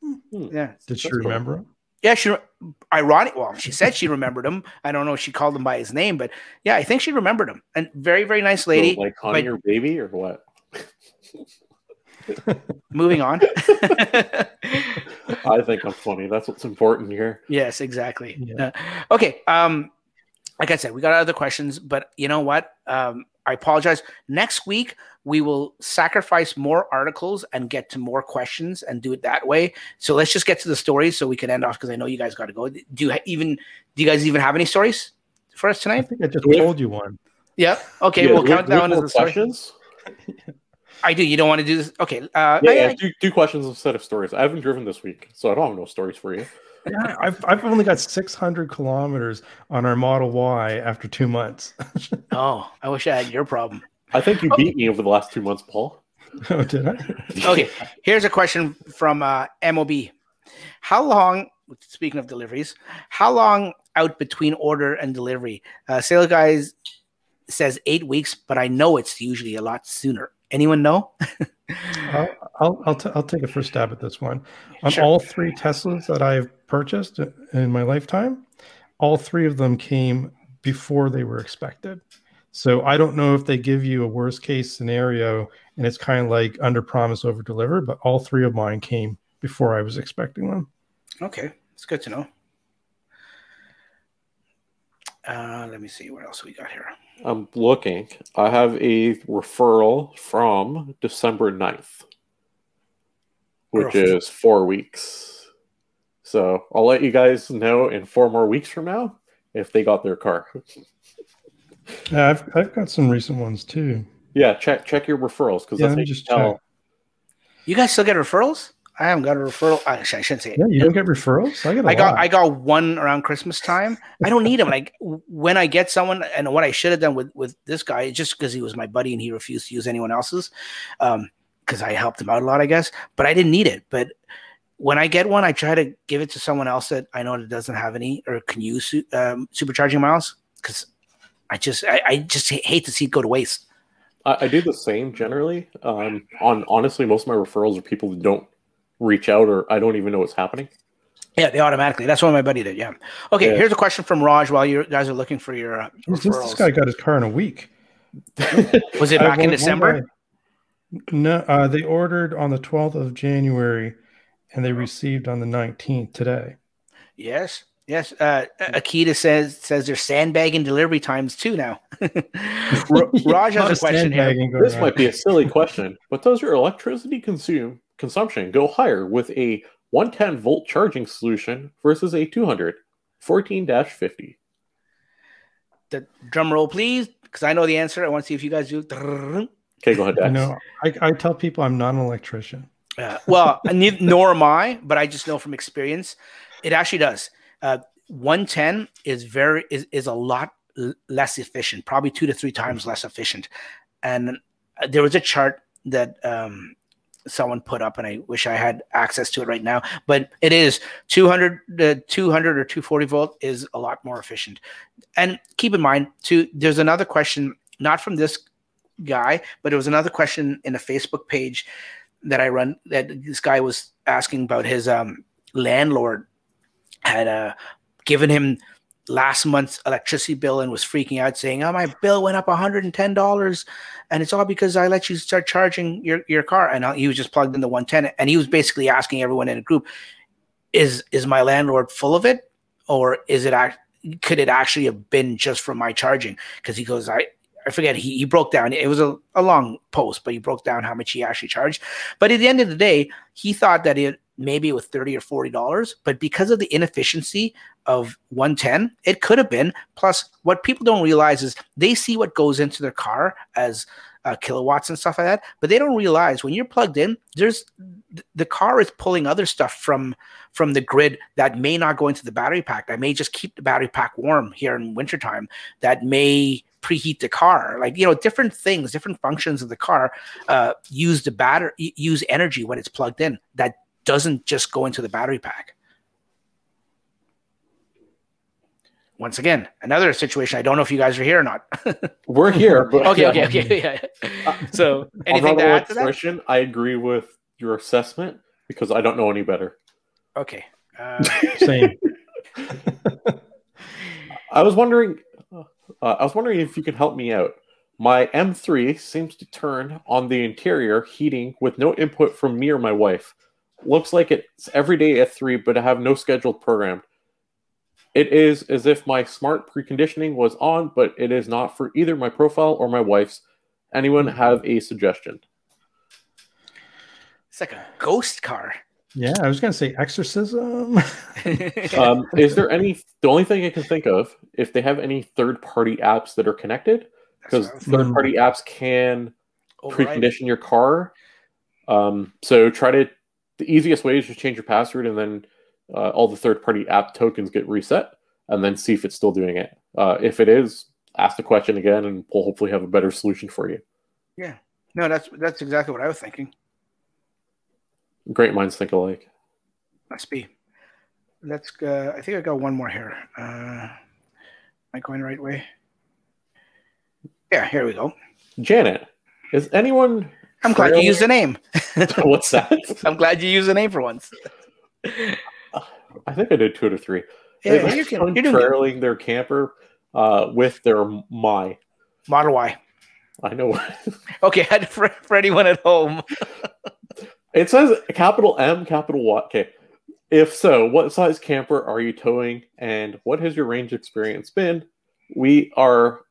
Speaker 2: hmm. yeah. Did she remember him?
Speaker 1: Yeah, she ironic. Well, she said she remembered him. I don't know if she called him by his name, but yeah, I think she remembered him. And very, very nice lady.
Speaker 3: So, like calling your baby or what? *laughs*
Speaker 1: Moving on. *laughs*
Speaker 3: I think I'm funny. That's what's important here.
Speaker 1: Yes, exactly. Yeah. Uh, okay. Um, like I said, we got other questions, but you know what? Um, I apologize. Next week we will sacrifice more articles and get to more questions and do it that way. So let's just get to the stories so we can end off because I know you guys got to go. Do you even do you guys even have any stories for us tonight? I
Speaker 2: think I just told you one.
Speaker 1: Yeah. Okay. Yeah, we'll count that one as the questions. *laughs* I do. You don't want to do this? Okay. Uh,
Speaker 3: yeah, yeah do, do questions instead of stories. I haven't driven this week, so I don't have no stories for you.
Speaker 2: Yeah, I've, I've only got 600 kilometers on our Model Y after two months. *laughs*
Speaker 1: oh, I wish I had your problem.
Speaker 3: I think you beat me over the last two months, Paul.
Speaker 2: Oh, did I? *laughs*
Speaker 1: Okay, here's a question from uh, MOB. How long, speaking of deliveries, how long out between order and delivery? Uh, Sale Guys says eight weeks, but I know it's usually a lot sooner. Anyone know?
Speaker 2: I'll I'll I'll, t- I'll take a first stab at this one. On
Speaker 1: Sure.
Speaker 2: all three Teslas that I've purchased in my lifetime, all three of them came before they were expected. So I don't know if they give you a worst case scenario and it's kind of like under promise over deliver, but all three of mine came before I was expecting them.
Speaker 1: Okay, it's good to know. Uh, let me see what else we got here.
Speaker 3: I'm looking. I have a referral from December 9th, which
Speaker 1: Ugh.
Speaker 3: is four weeks. So I'll let you guys know in four more weeks from now if they got their car.
Speaker 2: Yeah, I've I've got some recent ones too.
Speaker 3: Yeah, check check your referrals because
Speaker 2: Yeah,
Speaker 3: that's
Speaker 2: let
Speaker 3: how
Speaker 2: me
Speaker 3: you
Speaker 2: just
Speaker 3: tell.
Speaker 2: check.
Speaker 1: You guys still get referrals? I haven't got a referral. Actually, I shouldn't say it.
Speaker 2: Yeah, you don't get referrals. I get. a
Speaker 1: I got
Speaker 2: lot.
Speaker 1: I got one around Christmas time. I don't need them. Like *laughs* when I get someone, and what I should have done with with this guy, just because he was my buddy and he refused to use anyone else's, um, because I helped him out a lot, I guess. But I didn't need it. But when I get one, I try to give it to someone else that I know that doesn't have any or can use um, supercharging miles, because I just I, I just hate to see it go to waste.
Speaker 3: I, I do the same generally. Um, on honestly, most of my referrals are people that don't reach out or I don't even know what's happening.
Speaker 1: Yeah, they automatically. That's what my buddy did. Yeah. Okay,
Speaker 3: Yeah.
Speaker 1: here's a question from Raj while you guys are looking for your uh,
Speaker 2: This, this guy got his car in a week. *laughs*
Speaker 1: Was it
Speaker 2: I-
Speaker 1: back in
Speaker 2: one- one
Speaker 1: December?
Speaker 2: guy- no, uh, they ordered on the 12th of January, and they received on the 19th today.
Speaker 1: Yes, yes. Uh, Akita says says there's sandbagging delivery times too now. *laughs* Ra- *laughs* Raj has a question here.
Speaker 3: This
Speaker 2: on.
Speaker 3: might be a silly question, but does your electricity consume consumption go higher with a 110 volt charging solution versus a 200 14-50?
Speaker 1: The drum roll, please, because I know the answer. I want to see if you guys do.
Speaker 3: Okay, go ahead,
Speaker 2: I
Speaker 3: Dex.
Speaker 2: know. I, I tell people I'm not an electrician.
Speaker 1: Uh, well, *laughs* neith- nor am I, but I just know from experience, it actually does. Uh, 110 is very is, is a lot l- less efficient, probably two to three times less efficient. And uh, there was a chart that um, someone put up, and I wish I had access to it right now. But it is 200, uh, 200 or 240 volt is a lot more efficient. And keep in mind, too, there's another question, not from this guy, but there was another question in a Facebook page that I run that this guy was asking about his um, landlord had uh, given him last month's electricity bill and was freaking out saying, "Oh, my bill went up $110 and it's all because I let you start charging your, your car." And he was just plugged in the 110 and he was basically asking everyone in a group, "Is is my landlord full of it or is it act- could it actually have been just from my charging?" Because he goes, "I I forget he, he broke down it was a, a long post, but he broke down how much he actually charged. But at the end of the day, he thought that it maybe with was 30 or 40 dollars, but because of the inefficiency of 110, it could have been. Plus, what people don't realize is they see what goes into their car as uh, kilowatts and stuff like that, but they don't realize when you're plugged in, there's th- the car is pulling other stuff from from the grid that may not go into the battery pack. That may just keep the battery pack warm here in wintertime. That may preheat the car like you know different things different functions of the car uh, use the battery use energy when it's plugged in that doesn't just go into the battery pack once again another situation i don't know if you guys are here or not *laughs*
Speaker 3: We're here, but
Speaker 1: okay
Speaker 3: yeah.
Speaker 1: okay okay *laughs* yeah so anything to add to that
Speaker 3: electrician. I agree with your assessment because I don't know any better.
Speaker 1: okay *laughs* uh,
Speaker 2: Same.
Speaker 3: I was wondering, uh, I was wondering if you could help me out. My M3 seems to turn on the interior heating with no input from me or my wife. Looks like it's every day at three, but I have no scheduled program. It is as if my smart preconditioning was on, but it is not for either my profile or my wife's. Anyone have a suggestion?
Speaker 1: it's like a ghost car
Speaker 2: Yeah, I was gonna say exorcism. *laughs*
Speaker 3: Um, is there any? The only thing I can think of, if they have any third-party apps that are connected, because third-party apps can
Speaker 1: Override.
Speaker 3: precondition your car. Um, so try to the easiest way is just change your password and then uh, all the third party app tokens get reset and then see if it's still doing it. Uh, if it is, ask the question again and we'll hopefully have a better solution for you. Yeah.
Speaker 1: No, that's that's exactly what I was thinking.
Speaker 3: Great minds think alike.
Speaker 1: Must be. Let's. Uh, I think I got one more here. Uh, am I going the right way? Yeah, here we go.
Speaker 3: Janet, is anyone?
Speaker 1: I'm glad you used the name. *laughs*
Speaker 3: What's that? *laughs*
Speaker 1: I'm glad you used the name for once.
Speaker 3: I think I did two to three.
Speaker 1: Yeah,
Speaker 3: Is
Speaker 1: you can,
Speaker 3: anyone
Speaker 1: you're doing
Speaker 3: trailing their camper uh, with their my.
Speaker 1: Model Y.
Speaker 3: I know. *laughs*
Speaker 1: Okay, for, for anyone at home.
Speaker 3: It says capital M, capital Y. Okay. If so, what size camper are you towing and what has your range experience been? We are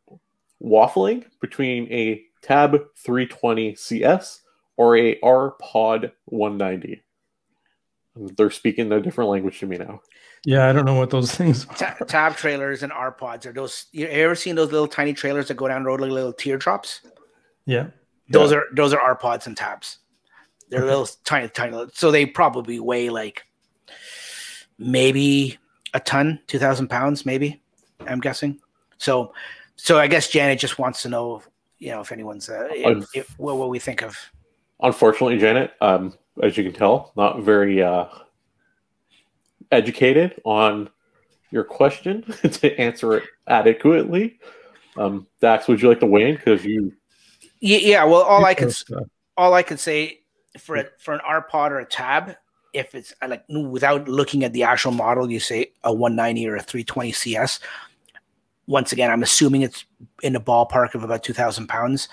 Speaker 3: waffling between a Tab 320 CS or a R Pod 190. Um, they're speaking a different language to me now.
Speaker 2: Yeah, I don't know what those *laughs* things are.
Speaker 1: Ta- tab trailers and R pods are those. You ever seen those little tiny trailers that go down the road like little teardrops?
Speaker 2: Yeah.
Speaker 1: Those are those are R pods and tabs. They're little tiny, tiny. little- So they probably weigh like maybe a ton, two thousand pounds, maybe. I'm guessing. So, so I guess Janet just wants to know, you know, if anyone's uh, if, if, what what we think of.
Speaker 3: Unfortunately, Janet, um, as you can tell, not very uh, educated on your question *laughs* to answer it adequately. Um, Dax, would you like to weigh in? Because you,
Speaker 1: Yeah, yeah. Well, all I could all I could say for a, for an R pod or a tab, if it's like without looking at the actual model, you say a 190 or a 320 CS. Once again, I'm assuming it's in the ballpark of about 2,000 pounds.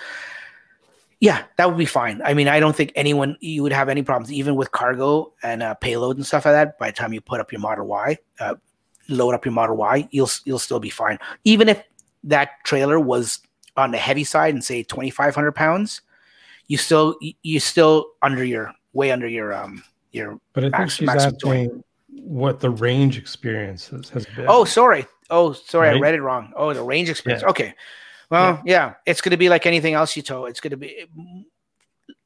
Speaker 1: Yeah, that would be fine. I mean, I don't think anyone you would have any problems, even with cargo and uh, payload and stuff like that. By the time you put up your Model Y, uh, load up your Model Y, you'll you'll still be fine. Even if that trailer was on the heavy side and say 2,500 pounds, you still you still under your way under your um your
Speaker 2: but I think
Speaker 1: max-
Speaker 2: she's
Speaker 1: maximum towing.
Speaker 2: asking what the range experience has been.
Speaker 1: oh sorry oh sorry i read it wrong oh the range experience okay well yeah, it's going to be like anything else you tow it's going to be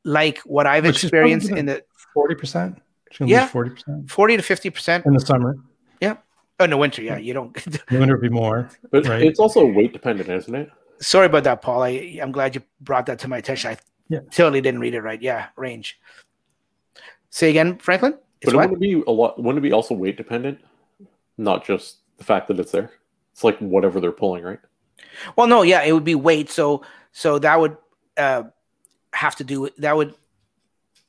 Speaker 1: like what i've
Speaker 2: Which
Speaker 1: experienced in the
Speaker 2: forty percent.
Speaker 1: Yeah.
Speaker 2: forty percent
Speaker 1: 40 to 50 percent
Speaker 2: in the summer. Yeah.
Speaker 1: Oh in the winter yeah you don't
Speaker 2: In *laughs* the winter would be more.
Speaker 3: but
Speaker 2: Right.
Speaker 3: it's also weight dependent, isn't it?
Speaker 1: sorry about that paul I, i'm glad you brought that to my attention i
Speaker 2: Yeah.
Speaker 1: totally didn't read it right yeah range say again franklin it's
Speaker 3: but it wouldn't it be a lot. Wouldn't it be also weight dependent? Not just the fact that it's there. It's like whatever they're pulling, right?
Speaker 1: Well, no, yeah, it would be weight. So, so that would uh, have to do that would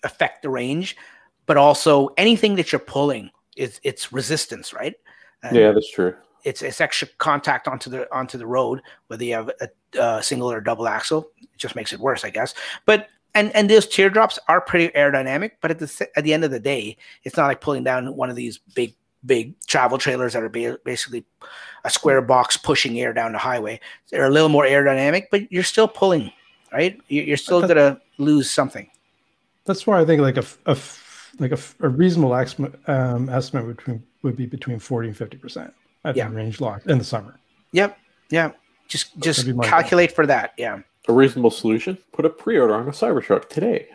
Speaker 1: affect the range, but also anything that you're pulling is it's resistance, right? And
Speaker 3: yeah, that's true.
Speaker 1: it's it's extra contact onto the onto the road, whether you have a, a single or double axle. It just makes it worse, I guess. But and and those teardrops are pretty aerodynamic, but at the at the end of the day, it's not like pulling down one of these big big travel trailers that are ba- basically a square box pushing air down the highway. They're a little more aerodynamic, but you're still pulling, right? You- You're still
Speaker 2: But
Speaker 1: gonna lose something.
Speaker 2: That's why I think like a like a, f- a reasonable estimate um, estimate between would be between forty and fifty percent at
Speaker 1: Yeah.
Speaker 2: the range lock in the summer.
Speaker 1: Yep, yeah. Just just
Speaker 2: be my
Speaker 1: calculate for that. Yeah.
Speaker 3: A reasonable solution: put a pre-order on a Cybertruck today.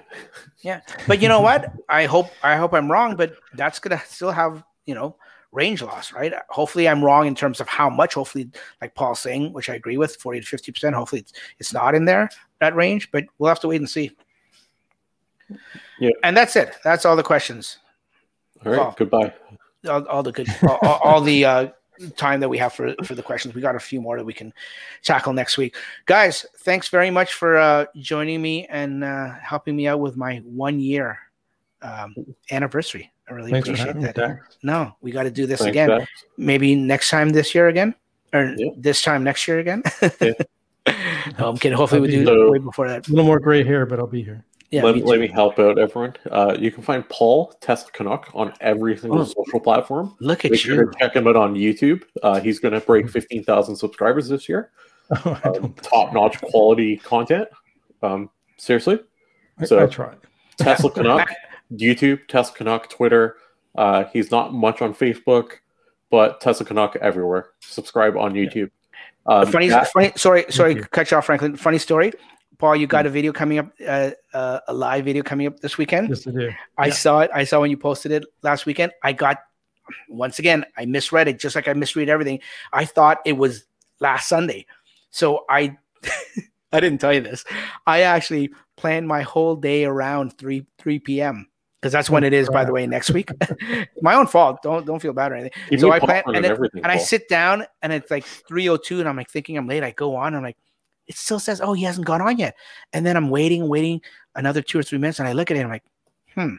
Speaker 1: Yeah, but you know what? I hope I hope I'm wrong, but that's gonna still have you know range loss, right? Hopefully, I'm wrong in terms of how much. Hopefully, like Paul's saying, which I agree with, forty to fifty percent. Hopefully, it's, it's not in there that range, but we'll have to wait and see.
Speaker 3: Yeah.
Speaker 1: and that's it. That's all the questions.
Speaker 3: All right,
Speaker 1: Well,
Speaker 3: goodbye.
Speaker 1: All, all the good, all, all- all the uh, time that we have for for the questions. We got a few more that we can tackle next week, guys. Thanks very much for uh, joining me and uh, helping me out with my one year um, anniversary. I really
Speaker 2: Thanks
Speaker 1: appreciate
Speaker 2: having me,
Speaker 1: that. No, we got to do this
Speaker 3: Thanks,
Speaker 1: again.
Speaker 3: Dax.
Speaker 1: Maybe next time this year again, or
Speaker 3: Yeah.
Speaker 1: this time next year again. *laughs*
Speaker 3: Yeah.
Speaker 1: no, I'm kidding. Hopefully, we
Speaker 2: I'll be
Speaker 1: do
Speaker 3: there.
Speaker 1: way before that.
Speaker 2: A little more gray hair, but I'll be here.
Speaker 1: Yeah,
Speaker 3: let,
Speaker 1: me
Speaker 3: let me help out everyone. Uh, you can find Paul Tesla Canuck on every single
Speaker 1: Oh.
Speaker 3: social platform.
Speaker 1: Look at
Speaker 3: Make sure
Speaker 1: you. Mm-hmm.
Speaker 3: to check him out on YouTube. Uh, he's going to break 15,000 subscribers this year. *laughs*
Speaker 2: Oh,
Speaker 3: Um. Top notch quality content. Um, seriously.
Speaker 2: I,
Speaker 3: so-
Speaker 2: I tried. *laughs*
Speaker 3: Tesla Canuck, YouTube, Tesla Canuck, Twitter. Uh, he's not much on Facebook, but Tesla Canuck everywhere. Subscribe on YouTube. Um,
Speaker 1: funny,
Speaker 3: that-
Speaker 1: funny. Sorry, sorry,
Speaker 2: you.
Speaker 1: cut you off, Franklin. Funny story. Paul, you got a video coming up, uh, uh, a live video coming up this weekend.
Speaker 2: Yes, I do.
Speaker 1: I
Speaker 2: Yeah.
Speaker 1: saw it. I saw when you posted it last weekend. I got once again. I misread it, just like I misread everything. I thought it was last Sunday, so I *laughs* I didn't tell you this. I actually planned my whole day around 3 3 p.m. Because that's when it is, by the way, next week. *laughs* *laughs* my own fault. Don't don't feel bad or anything.
Speaker 3: Give
Speaker 1: so I plan and,
Speaker 3: and
Speaker 1: then, and I sit down and it's like 302 and I'm like thinking I'm late. I go on, I'm like, it still says, oh, he hasn't gone on yet. And then I'm waiting, waiting another two or three minutes, and I look at it and I'm like, hmm,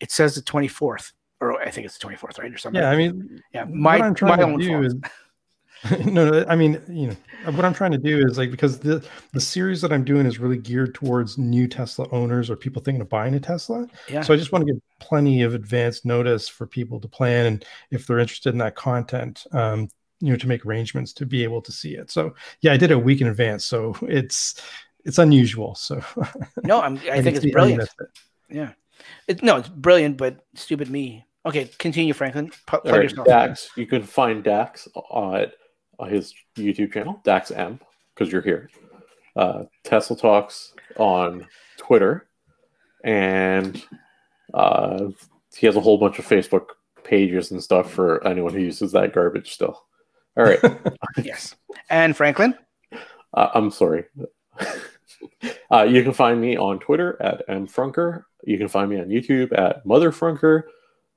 Speaker 1: it says the 24th. Or I think it's the 24th, right? Or something.
Speaker 2: Yeah, I mean,
Speaker 1: yeah.
Speaker 2: what
Speaker 1: My,
Speaker 2: I'm trying
Speaker 1: my
Speaker 2: to
Speaker 1: own
Speaker 2: do
Speaker 1: fault.
Speaker 2: is *laughs* *laughs* no, no, I mean, you know, what I'm trying to do is like because the the series that I'm doing is really geared towards new Tesla owners or people thinking of buying a Tesla.
Speaker 1: Yeah.
Speaker 2: So I just want to give plenty of advance notice for people to plan and if they're interested in that content, um, you know, to make arrangements to be able to see it. So yeah, I did it a week in advance, so it's it's unusual. So *laughs*
Speaker 1: no, I'm, I,
Speaker 2: can
Speaker 1: think it's
Speaker 2: see how you
Speaker 1: brilliant.
Speaker 2: it.
Speaker 1: Yeah. It, no, it's brilliant, but stupid me. Okay, continue, Franklin. P- plug
Speaker 3: All right, Dax. You can find Dax on uh, his YouTube channel, Dax M, because you're here. Uh, Tesla Talks on Twitter, and uh, he has a whole bunch of Facebook pages and stuff for anyone who uses that garbage still. All right, *laughs*
Speaker 1: Yes. And Franklin.
Speaker 3: uh, I'm sorry. *laughs* uh, you can find me on Twitter at mfrunker. You can find me on YouTube at motherfrunker,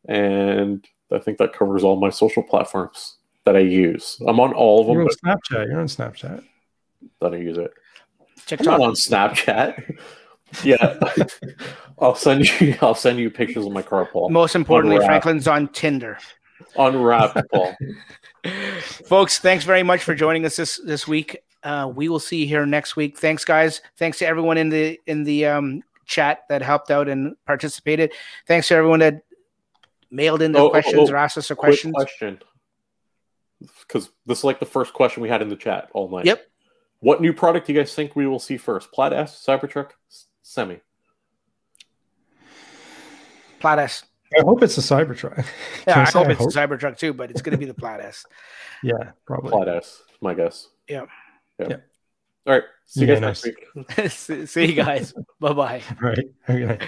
Speaker 3: and I think that covers all my social platforms that I use. I'm on all of them,
Speaker 2: You're on Snapchat. You're on Snapchat.
Speaker 3: that I use it. I'm not on Snapchat. *laughs* yeah, *laughs* I'll send you. I'll send you pictures of my car, Paul.
Speaker 1: Most importantly,
Speaker 3: Unwrap.
Speaker 1: Franklin's on Tinder.
Speaker 3: Unwrapped, *laughs* Paul.
Speaker 1: Folks, thanks very much for joining us this this week. Uh, we will see you here next week. Thanks, guys. Thanks to everyone in the in the um, chat that helped out and participated. Thanks to everyone that mailed in their
Speaker 3: Oh, oh,
Speaker 1: questions
Speaker 3: oh.
Speaker 1: or asked us their
Speaker 3: Quick
Speaker 1: questions.
Speaker 3: question, because this is like the first question we had in the chat all night.
Speaker 1: Yep.
Speaker 3: What new product do you guys think we will see first? Plaid S, Cybertruck, S- Semi.
Speaker 1: Plaid S.
Speaker 2: I hope it's a Cybertruck.
Speaker 1: Yeah, I
Speaker 2: say
Speaker 1: hope it's a Cybertruck too, but it's going to be the Plaid S. *laughs*
Speaker 2: Yeah, probably.
Speaker 3: Plaid S, my guess.
Speaker 1: Yeah.
Speaker 3: Yeah.
Speaker 2: Yeah.
Speaker 3: All right. See you
Speaker 2: Yeah,
Speaker 3: guys next week. *laughs*
Speaker 1: see see you guys. bye bye. *laughs*
Speaker 2: Right. Okay.